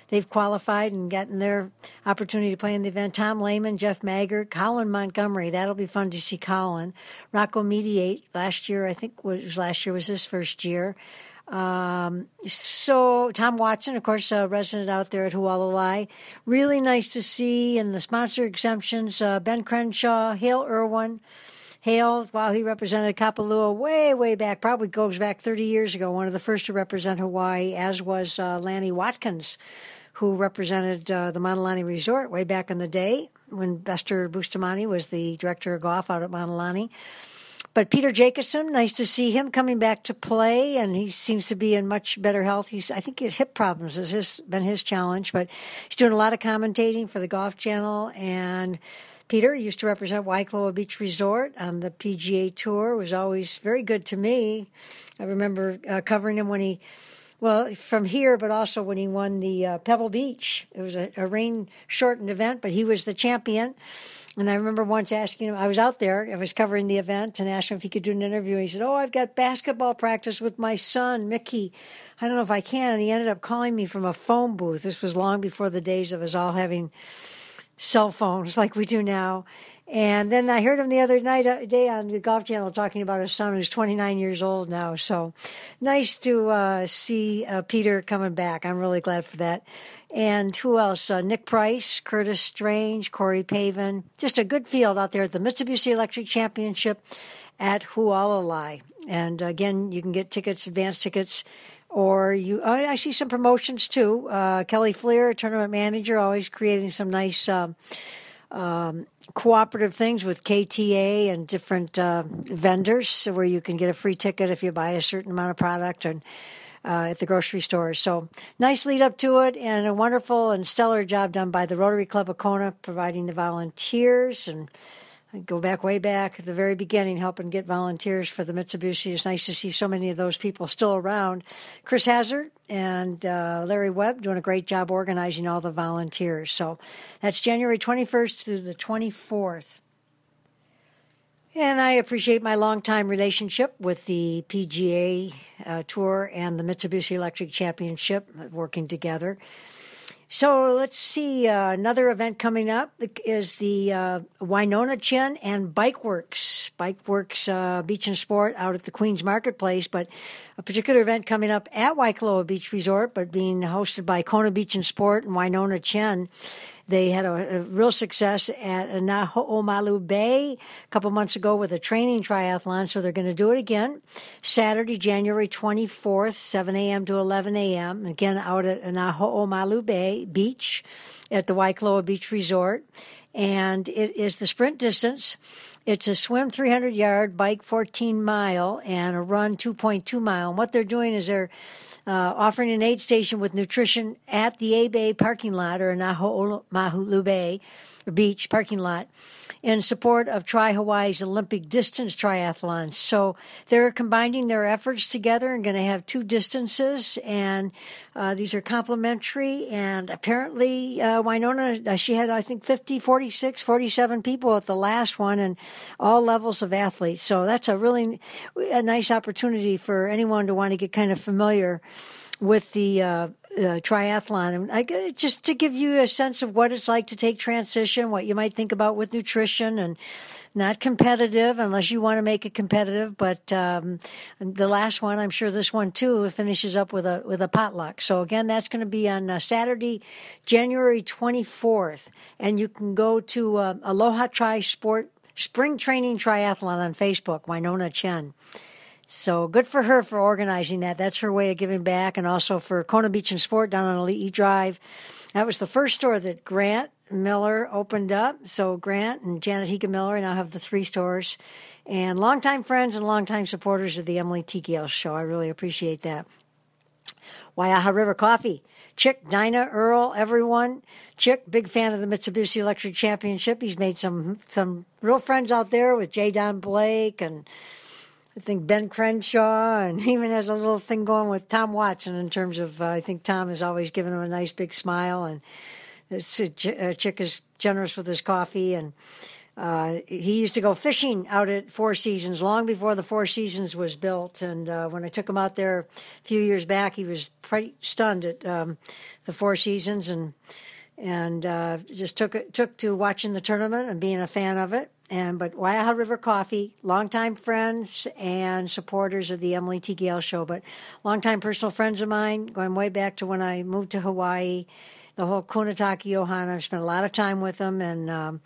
they've qualified and gotten their opportunity to play in the event. Tom Lehman, Jeff Maggart, Colin Montgomerie. That'll be fun to see Colin. Rocco Mediate last year, I think was last year was his first year. Um, so Tom Watson, of course, a resident out there at Hualalai. Really nice to see. And the sponsor exemptions, uh, Ben Crenshaw, Hale Irwin. Hale, while he represented Kapalua way, way back, probably goes back 30 years ago, one of the first to represent Hawaii, as was uh, Lanny Wadkins, who represented uh, the Mauna Lani Resort way back in the day when Buster Bustamante was the director of golf out at Mauna Lani. But Peter Jacobsen, nice to see him coming back to play, and he seems to be in much better health. He's, I think, his hip problems has his, been his challenge, but he's doing a lot of commentating for the Golf Channel. And Peter used to represent Waikoloa Beach Resort on the PGA Tour. Was always very good to me. I remember uh, covering him when he well, from here, but also when he won the uh, Pebble Beach. It was a, a rain shortened event, but he was the champion. And I remember once asking him, I was out there, I was covering the event, and asked him if he could do an interview. And he said, Oh, I've got basketball practice with my son, Mickey. I don't know if I can. And he ended up calling me from a phone booth. This was long before the days of us all having cell phones like we do now. And then I heard him the other night, uh, day on the Golf Channel talking about his son who's 29 years old now. So nice to uh, see uh, Peter coming back. I'm really glad for that. And who else? Uh, Nick Price, Curtis Strange, Corey Pavin. Just a good field out there at the Mitsubishi Electric Championship at Hualalai. And again, you can get tickets, advance tickets, or you. I see some promotions too. Uh, Kelly Fleer, tournament manager, always creating some nice. Um, um, cooperative things with KTA and different uh, vendors where you can get a free ticket if you buy a certain amount of product and uh, at the grocery store. So nice lead up to it and a wonderful and stellar job done by the Rotary Club of Kona providing the volunteers and Go back way back at the very beginning, helping get volunteers for the Mitsubishi. It's nice to see so many of those people still around. Chris Hazard and uh, Larry Webb doing a great job organizing all the volunteers. So that's January 21st through the 24th. And I appreciate my longtime relationship with the PGA uh, Tour and the Mitsubishi Electric Championship, working together. So let's see. Uh, another event coming up is the uh, Winona Chin and Bike Works, Bike Works uh, Beach and Sport out at the Queens Marketplace. But a particular event coming up at Waikoloa Beach Resort, but being hosted by Kona Beach and Sport and Winona Chin. They had a, a real success at Naho'omalu Bay a couple months ago with a training triathlon, so they're going to do it again Saturday, January 24th, 7 a.m. to 11 a.m. Again, out at Naho'omalu Bay Beach at the Waikoloa Beach Resort. And it is the sprint distance it's a swim 300 yard, bike 14 mile, and a run 2.2 mile. And what they're doing is they're uh, offering an aid station with nutrition at the A Bay parking lot or Naho Mahulu Bay beach parking lot in support of Tri Hawaii's Olympic distance triathlon. So they're combining their efforts together and going to have two distances, and uh, these are complementary. And apparently, uh, Winona, uh, she had, I think, 50, 46, 47 people at the last one, and all levels of athletes. So that's a really a nice opportunity for anyone to want to get kind of familiar with the uh, uh, triathlon, I, just to give you a sense of what it's like to take transition, what you might think about with nutrition, and not competitive unless you want to make it competitive. But um, the last one, I'm sure this one too, finishes up with a with a potluck. So again, that's going to be on uh, Saturday, January 24th, and you can go to uh, Aloha Tri Sport Spring Training Triathlon on Facebook, Winona Chen. So good for her for organizing that. That's her way of giving back, and also for Kona Beach and Sport down on Ali'i Drive. That was the first store that Grant Miller opened up. So Grant and Janet Higa Miller now have the three stores, and longtime friends and longtime supporters of the Emily T. Gale Show. I really appreciate that. Waiaha River Coffee. Chick, Dinah, Earl, everyone. Chick, big fan of the Mitsubishi Electric Championship. He's made some some real friends out there with Jay Don Blake and I think Ben Crenshaw, and even has a little thing going with Tom Watson in terms of. Uh, I think Tom has always given him a nice big smile, and this uh, Chick is generous with his coffee, and uh, he used to go fishing out at Four Seasons long before the Four Seasons was built. And uh, when I took him out there a few years back, he was pretty stunned at um, the Four Seasons, and and uh, just took took to watching the tournament and being a fan of it and but Waiaha River Coffee, longtime friends and supporters of the Emily T. Gale Show, but longtime personal friends of mine, going way back to when I moved to Hawaii. The whole Kunitaki Ohana, I've spent a lot of time with them, and um,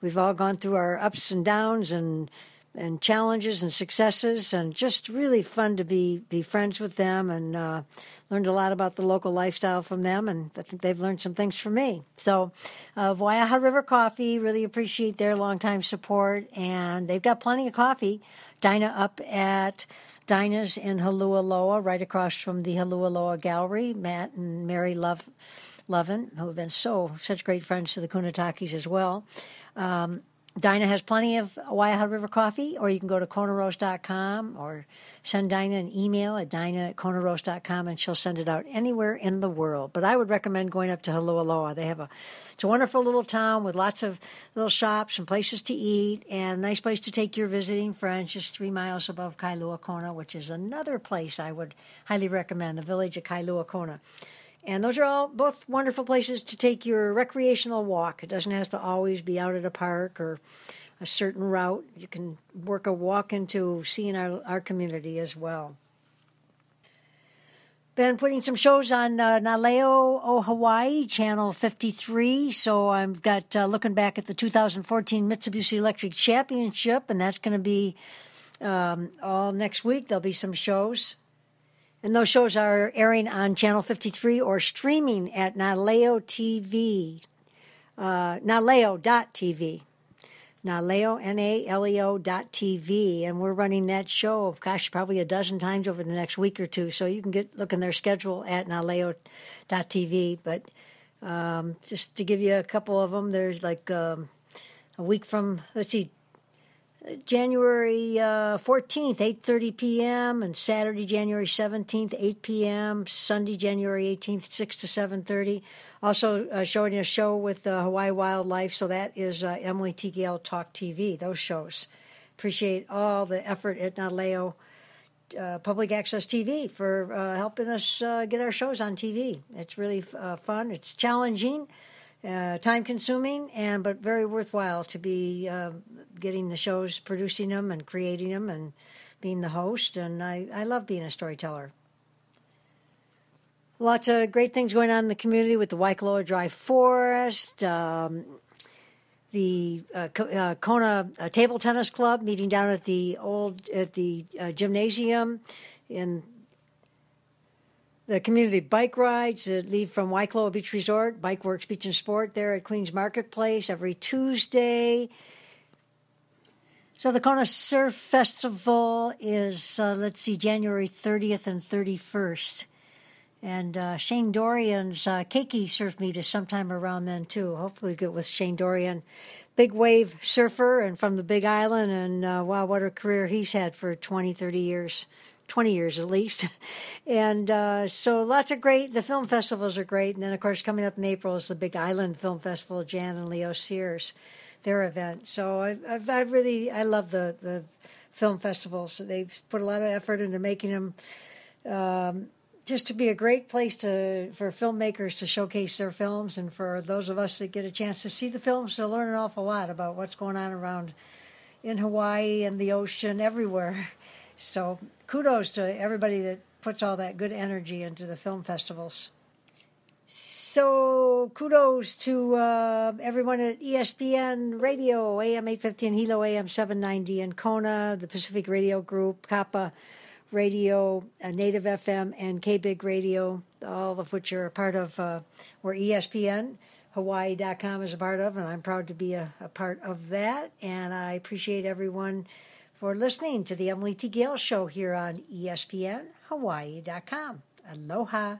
we've all gone through our ups and downs and and challenges and successes, and just really fun to be be friends with them and. Uh, learned a lot about the local lifestyle from them, and I think they've learned some things from me. So, uh, Waiaha River Coffee, really appreciate their longtime support, and they've got plenty of coffee. Dinah up at Dinah's in Holualoa, right across from the Holualoa Gallery. Matt and Mary Love, Lovin, who have been so such great friends to the Kunitakis as well. Um, Dinah has plenty of Waiaha River coffee, or you can go to konaroast.com or send Dinah an email at dinah at konaroast.com and she'll send it out anywhere in the world. But I would recommend going up to Holualoa. They have a, it's a wonderful little town with lots of little shops and places to eat and a nice place to take your visiting friends just three miles above Kailua Kona, which is another place I would highly recommend, the village of Kailua Kona. And those are all both wonderful places to take your recreational walk. It doesn't have to always be out at a park or a certain route. You can work a walk into seeing our, our community as well. Been putting some shows on uh, Naleo O Hawaii, channel 53. So I've got uh, looking back at the 2014 Mitsubishi Electric Championship, and that's going to be um, all next week. There'll be some shows. And those shows are airing on Channel 53 or streaming at Naleo TV, uh, Naleo.tv. Naleo, N-A-L-E-O dot TV. And we're running that show, gosh, probably a dozen times over the next week or two. So you can get look in their schedule at Naleo.tv. But um, just to give you a couple of them, there's like um, a week from, let's see, January uh, 14th, 8.30 p.m., and Saturday, January 17th, 8 p.m., Sunday, January 18th, 6 to 7.30. Also uh, showing a show with uh, Hawaii Wildlife, so that is uh, Emily T. Gale Talk TV, those shows. appreciate all the effort at Nataleo uh, Public Access TV for uh, helping us get our shows on TV. It's really fun. It's challenging, uh, time consuming, and but very worthwhile to be uh, getting the shows, producing them, and creating them, and being the host. And I, I love being a storyteller. Lots of great things going on in the community with the Waikoloa Dry Forest. Um, the uh, uh, Kona uh, Table Tennis Club meeting down at the old at the uh, gymnasium in the community bike rides that leave from Waikoloa Beach Resort, Bike Works Beach and Sport there at Queens Marketplace every Tuesday. So the Kona Surf Festival is, uh, let's see, January 30th and 31st. And uh, Shane Dorian's uh, Keiki surf meet is sometime around then too. Hopefully, get with Shane Dorian, big wave surfer and from the Big Island. And uh, wow, what a career he's had for 20, 30 years, 20 years at least. and uh, so lots of great, the film festivals are great. And then, of course, coming up in April is the Big Island Film Festival, Jan and Leo Sears, their event. So I, I've, I really, I love the, the film festivals. They've put a lot of effort into making them. Um, just to be a great place to for filmmakers to showcase their films, and for those of us that get a chance to see the films to learn an awful lot about what's going on around in Hawaii and the ocean everywhere. So kudos to everybody that puts all that good energy into the film festivals. So kudos to uh, everyone at ESPN Radio, AM 815 Hilo, AM 790 in Kona, the Pacific Radio Group, KAPA Radio, uh, Native FM, and K Big Radio, all of which are a part of, uh, or ESPN, Hawaii.com is a part of, and I'm proud to be a, a, part of that. And I appreciate everyone for listening to the Emily T. Gale Show here on ESPN, Hawaii.com. Aloha.